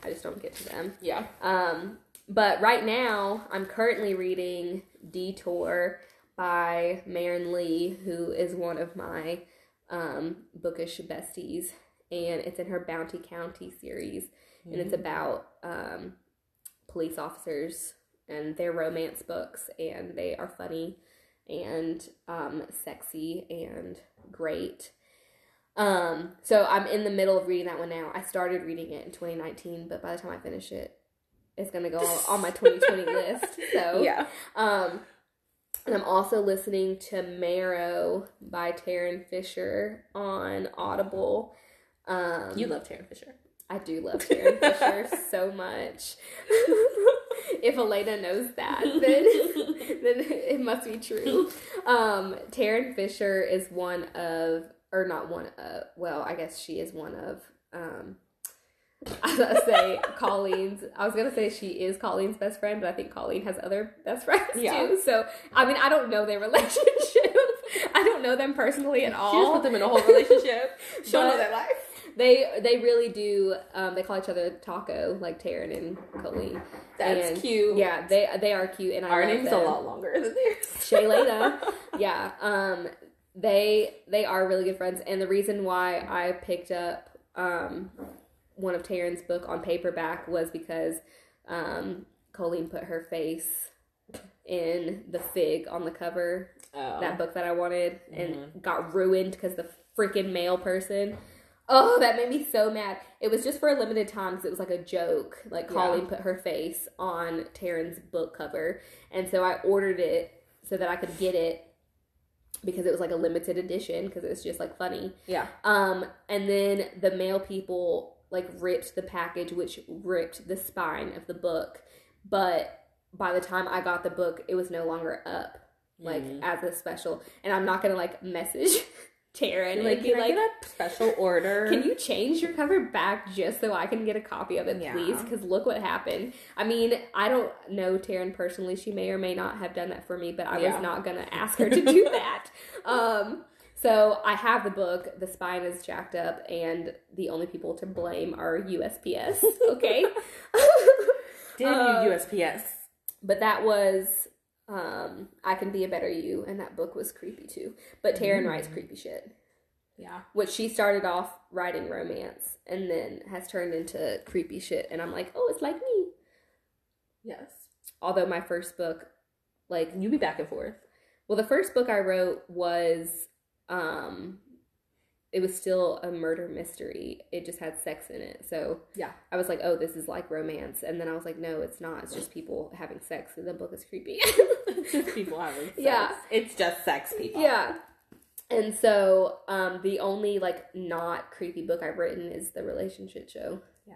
I just don't get to them. yeah Um. But right now, I'm currently reading Detour by Marin Lee, who is one of my um, bookish besties, and it's in her Bounty County series, and it's about um, police officers and their romance books, and they are funny and um, sexy and great. Um, so I'm in the middle of reading that one now. I started reading it in 2019, but by the time I finish it, it's gonna go on my 2020 list. So yeah um, and I'm also listening to Marrow by Tarryn Fisher on Audible. Um, you love tarryn fisher I do love Tarryn Fisher so much. if Elena knows that, then then it must be true. Um, Tarryn Fisher is one of, or not one of. Well, I guess she is one of. Um, I was gonna say Colleen's. I was gonna say she is Colleen's best friend, but I think Colleen has other best friends Yeah. too. So I mean, I don't know their relationship. I don't know them personally at all. She just put them in a whole relationship. She'll know their life. They they really do. Um, they call each other Taco, like Tarryn and Colleen. That's And, cute. Yeah, they they are cute, and I Our name's them. a lot longer than theirs. Shaylena. yeah. Um, they they are really good friends, and the reason why I picked up um one of Tarryn's book on paperback was because um Colleen put her face in the fig on the cover. Oh. That book that I wanted and Mhm. got ruined because the freaking mail person. Oh, that made me so mad. It was just for a limited time because it was like a joke. Like Yeah. Colleen put her face on Tarryn's book cover, and so I ordered it so that I could get it because it was like a limited edition because it was just like funny. Yeah. Um, and then the mail people like ripped the package, which ripped the spine of the book. But by the time I got the book, it was no longer up like Mhm. as a special. And I'm not gonna like message Tarryn and Like, be can I like, special order? can you change your cover back just so I can get a copy of it, Yeah. please? Because look what happened. I mean, I don't know Tarryn personally. She may or may not have done that for me, but I Yeah. was not gonna ask her to do that. Um, so I have the book. The spine is jacked up, and the only people to blame are USPS. Okay. Damn you, USPS. but that was um I can be a better you, and that book was creepy too. But Tarryn writes Mm. creepy shit Yeah. which she started off writing romance and then has turned into creepy shit and i'm like oh it's like me Yes. although my first book like You be back and forth. well the first book i wrote was um it was still a murder mystery it just had sex in it so Yeah. i was like oh this is like romance and then i was like no it's not it's just people having sex and the book is creepy It's just people having sex. Yeah. It's just sex people. Yeah. And so, um, the only like not creepy book I've written is the relationship show. Yeah.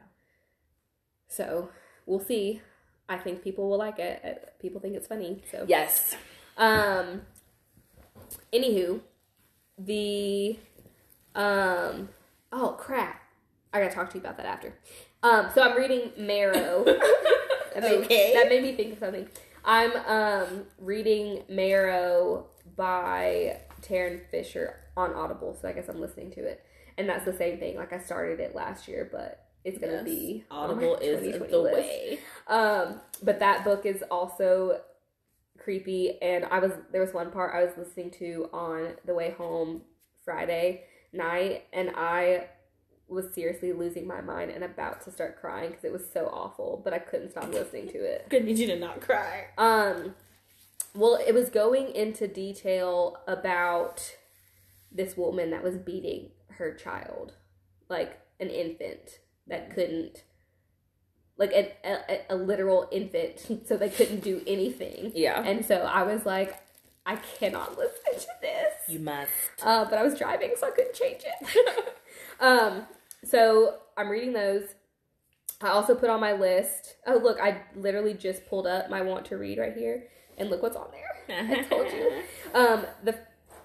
So we'll see. I think people will like it. Uh, People think it's funny. So Yes. Um. Anywho, the um. Oh crap! I gotta talk to you about that after. Um. So I'm reading Marrow. That made, Okay. That made me think of something. I'm um reading Marrow by Tarryn Fisher on Audible, so I guess I'm listening to it. And that's the same thing. Like I started it last year, but it's gonna Yes. be Audible is the list. way. Um, but that book is also creepy, and I was there was one part I was listening to on the way home Friday night, and I was seriously losing my mind and about to start crying because it was so awful, but I couldn't stop listening to it. Good need you to not cry. Um, well, it was going into detail about this woman that was beating her child, like an infant that couldn't, like a, a, a literal infant, so they couldn't do anything. Yeah. And so I was like, I cannot listen to this. You must. Uh, but I was driving, so I couldn't change it. um, so I'm reading those. I also put on my list. Oh, look, I literally just pulled up my want to read right here, and look what's on there. I told you. Um, the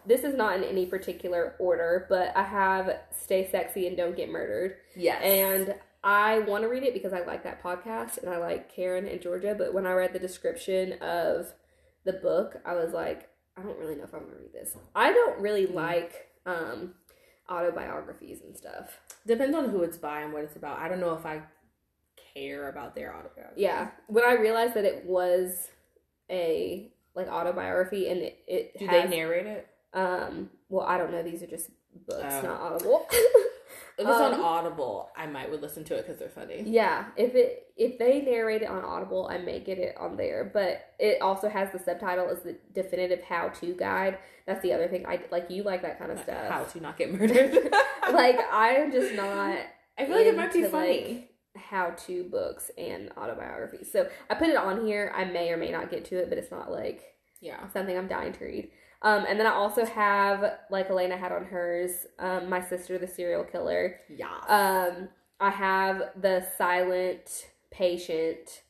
this is not in any particular order, but I have Stay Sexy and Don't Get Murdered, Yes. and I want to read it because I like that podcast and I like Karen and Georgia. But when I read the description of the book, I was like, I don't really know if I'm gonna read this. I don't really like um, autobiographies and stuff. Depends on who it's by and what it's about. I don't know if I care about their autobiography. Yeah, when I realized that it was a like autobiography and it, it Do has, they narrate it? um well I don't know these are just books Oh. not audible. If it's on Um, Audible, I might would listen to it because they're funny. yeah, if it if they narrate it on Audible, I may get it on there. But it also has the subtitle as the definitive how to guide. That's the other thing. I like you like that kind of stuff. How to not get murdered. like I'm just not I feel like it might be funny. like, how to books and autobiographies. So I put it on here. I may or may not get to it, but it's not like yeah. something I'm dying to read. Um, and then I also have, like Elena had on hers, um, My Sister, the Serial Killer. Yeah. Um, I have The Silent Patient,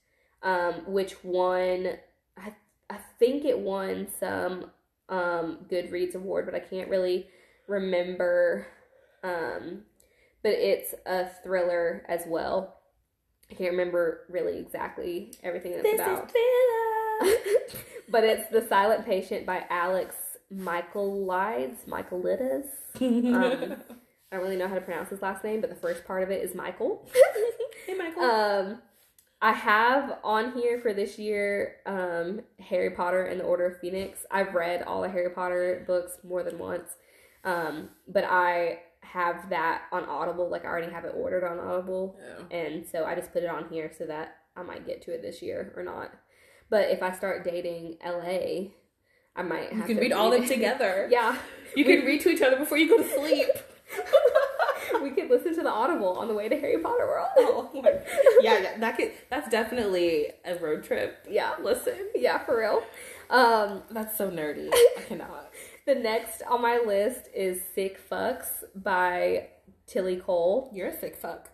um, which won, I, I think it won some um, Goodreads award, but I can't really remember. Um, but it's a thriller as well. I can't remember really exactly everything that's this about. is thriller. but it's The Silent Patient by Alex Michaelides, Michaelides. Um, I don't really know how to pronounce his last name, but the first part of it is Michael. hey, Michael. um, I have on here for this year um, Harry Potter and the Order of Phoenix. I've read all the Harry Potter books more than once, um, but I have that on Audible. Like I already have it ordered on Audible, Oh. and so I just put it on here so that I might get to it this year or not. But if I start dating LA, I might You can to read all them together. Yeah. You can read to each other before you go to sleep. we could listen to the Audible on the way to Harry Potter World. Oh yeah, yeah, that could. That's definitely a road trip. Yeah, listen. Yeah, for real. Um, That's so nerdy. I cannot. the next on my list is Sick Fucks by Tilly Cole. You're a sick fuck.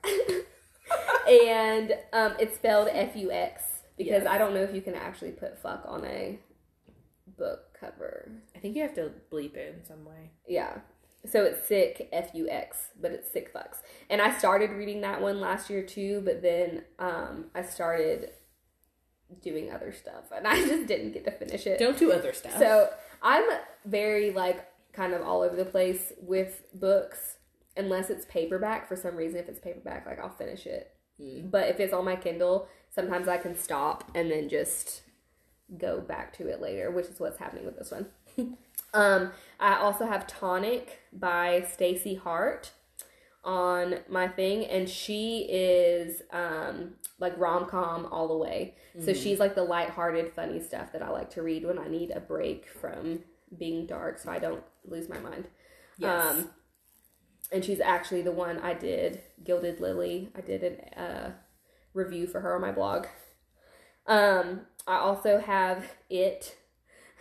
and um, it's spelled F U X because. I don't know if you can actually put fuck on a book cover. I think you have to bleep it in some way. Yeah. So it's sick F U X, but it's sick fucks. And I started reading that one last year too, but then um, I started doing other stuff and I just didn't get to finish it. Don't do other stuff. So I'm very like kind of all over the place with books unless it's paperback for some reason if it's paperback like I'll finish it. Mm. But if it's on my Kindle, sometimes I can stop and then just go back to it later, which is what's happening with this one. um I also have Tonic by Staci Hart on my thing and she is um like rom-com all the way. So she's like the light-hearted funny stuff that I like to read when I need a break from being dark so I don't lose my mind. Yes. Um and she's actually the one I did Gilded Lily. I did a uh, review for her on my blog. Um I also have It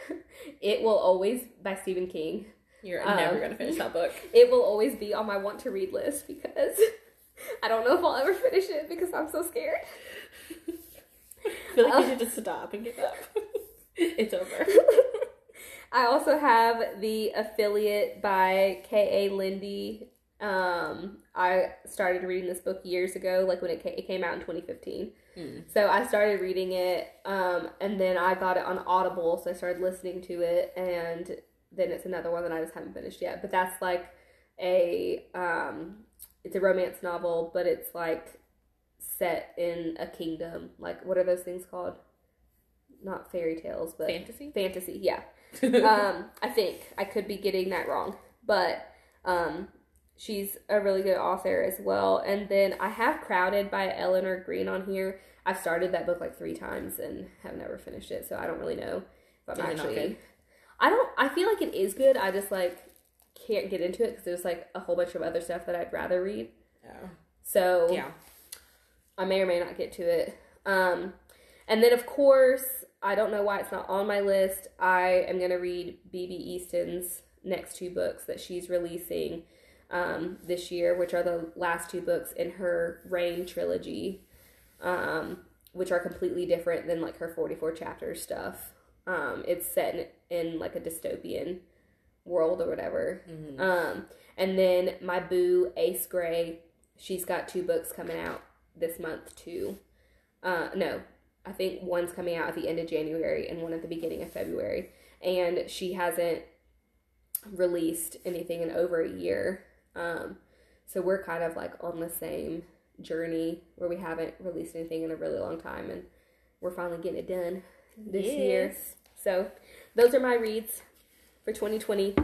It Will Always by Stephen King. You're um, never gonna finish that book. It will always be on my want to read list because I don't know if I'll ever finish it because I'm so scared. I feel like Uh, you should just stop and give up. it's over. I also have the affiliate by K.A. Linde. Um, I started reading this book years ago, like when it, ca- it came out in 2015. Mm. So I started reading it, um, and then I got it on Audible, so I started listening to it, and then it's another one that I just haven't finished yet. But that's like a, um, it's a romance novel, but it's like set in a kingdom. Like, what are those things called? Not fairy tales, but Fantasy. fantasy. Yeah um, I think I could be getting that wrong, but um, she's a really good author as well. And then I have Crowded by Eleanor Green on here. I've started that book like three times and have never finished it, so I don't really know if I'm Is actually. good? I don't. I feel like it is good. I just like can't get into it because there's like a whole bunch of other stuff that I'd rather read. Oh. So Yeah. I may or may not get to it. Um, and then, of course, I don't know why it's not on my list. I am going to read BB Easton's next two books that she's releasing um, this year, which are the last two books in her Rain trilogy, um, which are completely different than like her 44 chapter stuff. Um, it's set in, in like a dystopian world or whatever. Mhm. Um, and then my boo Ace Gray, she's got two books coming out this month too. Uh, no, I think one's coming out at the end of January and one at the beginning of February. And she hasn't released anything in over a year. Um, so we're kind of like on the same journey where we haven't released anything in a really long time and we're finally getting it done this year. So those are my reads for 2020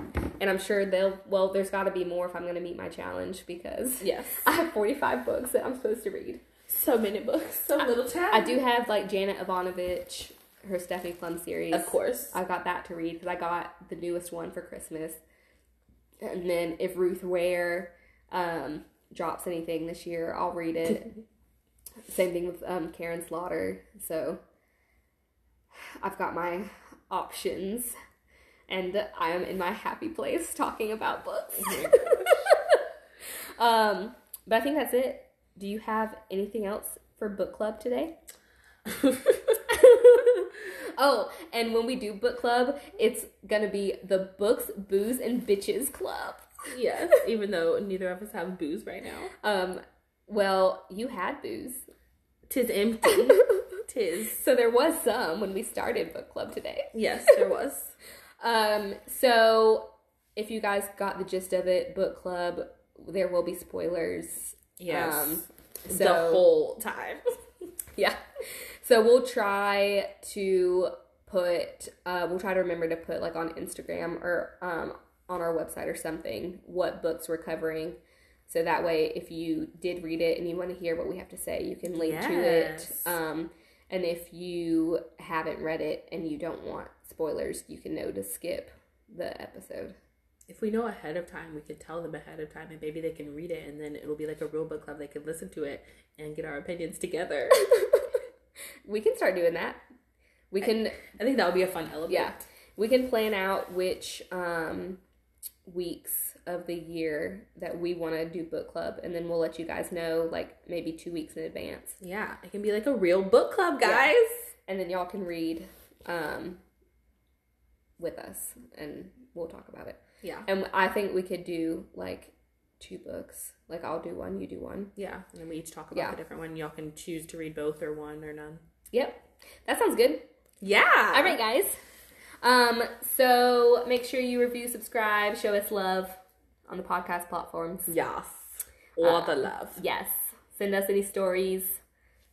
and I'm sure they'll well there's got to be more if I'm going to meet my challenge because Yes. I have 45 books that I'm supposed to read. So many books. So little time. I do have like Janet Evanovich, her Stephanie Plum series. Of course. I've got that to read because I got the newest one for Christmas. And then if Ruth Ware um, drops anything this year, I'll read it. Same thing with um, Karin Slaughter. So I've got my options, and I am in my happy place talking about books. um, but I think that's it. Do you have anything else for book club today? oh, and when we do book club, it's gonna be the Books, Booze, and Bitches Club. yes. Even though neither of us have booze right now. Um, well, you had booze. Tis empty. Tis. So there was some when we started book club today. Yes, there was. Um, so if you guys got the gist of it, book club, there will be spoilers. Yes. Um, the whole time. yeah. So we'll try to put uh we'll try to remember to put like on Instagram or um on our website or something what books we're covering. So that way if you did read it and you want to hear what we have to say, you can link to it. Yes. Um And if you haven't read it and you don't want spoilers, you can know to skip the episode. If we know ahead of time, we could tell them ahead of time, and maybe they can read it, and then it'll be like a real book club. They can listen to it and get our opinions together. We can start doing that. We can I think that would be a fun element. yeah we can plan out which um weeks of the year that we want to do book club and then we'll let you guys know like maybe two weeks in advance Yeah, it can be like a real book club, guys. and then y'all can read um with us and we'll talk about it Yeah. and i think we could do like two books like i'll do one you do one Yeah, and then we each talk about Yeah. the different one. Y'all can choose to read both or one or none. yep that sounds good Yeah. all right guys um so make sure you review subscribe show us love on the podcast platforms Yes. All Uh, the love. Yes. Send us any stories,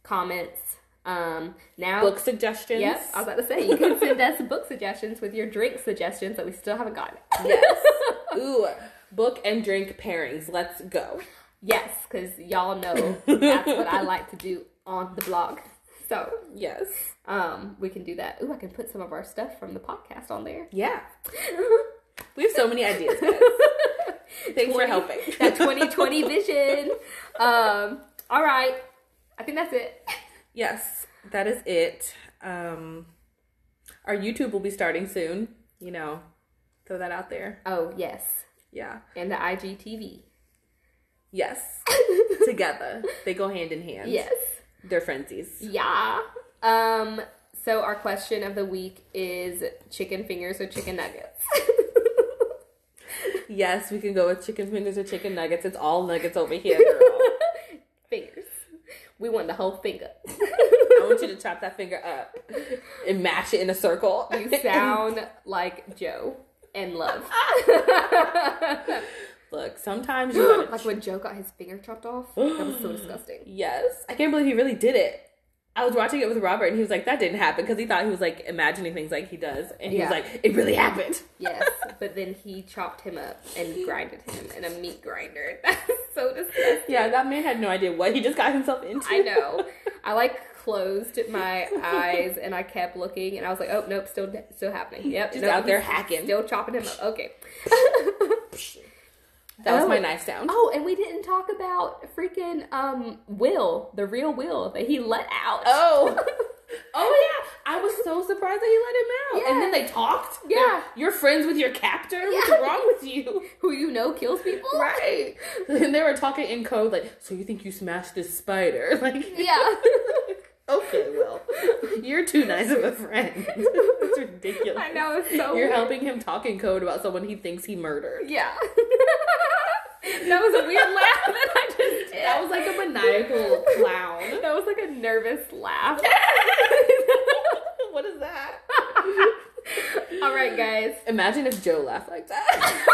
comments. Um, now, Book suggestions. Yes, I was about to say you can send us book suggestions with your drink suggestions that we still haven't gotten. Yes. Ooh, book and drink pairings. Let's go. yes, because y'all know that's what I like to do on the blog. So, Yes. um, we can do that. Ooh, I can put some of our stuff from the podcast on there. Yeah. We have so many ideas, guys. Thanks for helping. that 2020 vision. Um, all right. I think that's it. Yes, that is it. Um, our YouTube will be starting soon. You know, throw that out there. Oh, yes. Yeah. And the IGTV. Yes. Together. They go hand in hand. Yes. They're frenzies. Yeah. Um. So our question of the week is chicken fingers or chicken nuggets. Yes, we can go with chicken fingers or chicken nuggets. It's all nuggets over here, girl. fingers. We want the whole finger. I want you to chop that finger up and mash it in a circle. You sound like Joe and Love. Look, sometimes you like when Joe got his finger chopped off. That was so disgusting. yes, I can't believe he really did it. I was watching it with Robert, and he was like, "That didn't happen," because he thought he was like imagining things like he does, and he Yeah. was like, "It really happened." Yes, but then he chopped him up and grinded him in a meat grinder. That's so disgusting. Yeah, that man had no idea what he just got himself into. I know. I like closed my eyes and I kept looking and I was like, oh nope, still still happening. Yep, Just nope, out there hacking. still chopping him up. Okay. That was Oh. my knife sound. Oh, and we didn't talk about freaking um Will, the real Will that he let out. Oh. Oh yeah, I was so surprised that he let him out. And then they talked. Yeah. They're- you're friends with your captor. What's wrong with you? Who you know kills people? Right. And they were talking in code like, so you think you smashed this spider? Like, Yeah. Okay, well, you're too nice of a friend. That's ridiculous. I know it's so You're weird. helping him talk in code about someone he thinks he murdered. Yeah. that was a weird laugh that I just did. That was like a maniacal clown. that was like a nervous laugh. what is that? All right, guys. Imagine if Joe laughed like that.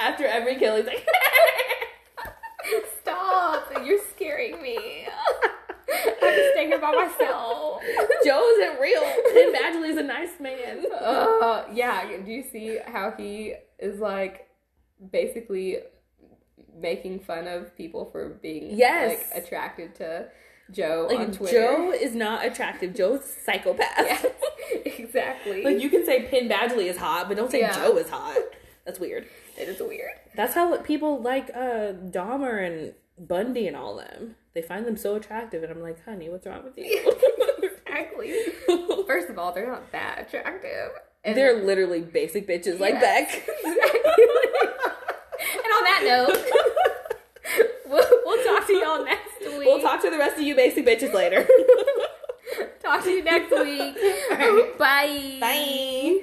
After every kill, he's like, Stop! You're scaring me. I have to stay here by myself. Joe isn't real. Penn Badgley is a nice man. Uh, yeah. Do you see how he is like basically making fun of people for being Yes. like attracted to Joe on Like Twitter? Joe is not attractive. Joe's a psychopath. Yes, exactly. Like you can say Penn Badgley is hot, but don't say Yeah. Joe is hot. That's weird. it is weird. That's how people like uh Dahmer and Bundy and all them. They find them so attractive, and I'm like, honey, what's wrong with you? Exactly. First of all, they're not that attractive. And They're literally basic bitches like Yes. Beck. and on that note, we'll, we'll talk to y'all next week. we'll talk to the rest of you basic bitches later. Talk to you next week. right. Bye. Bye.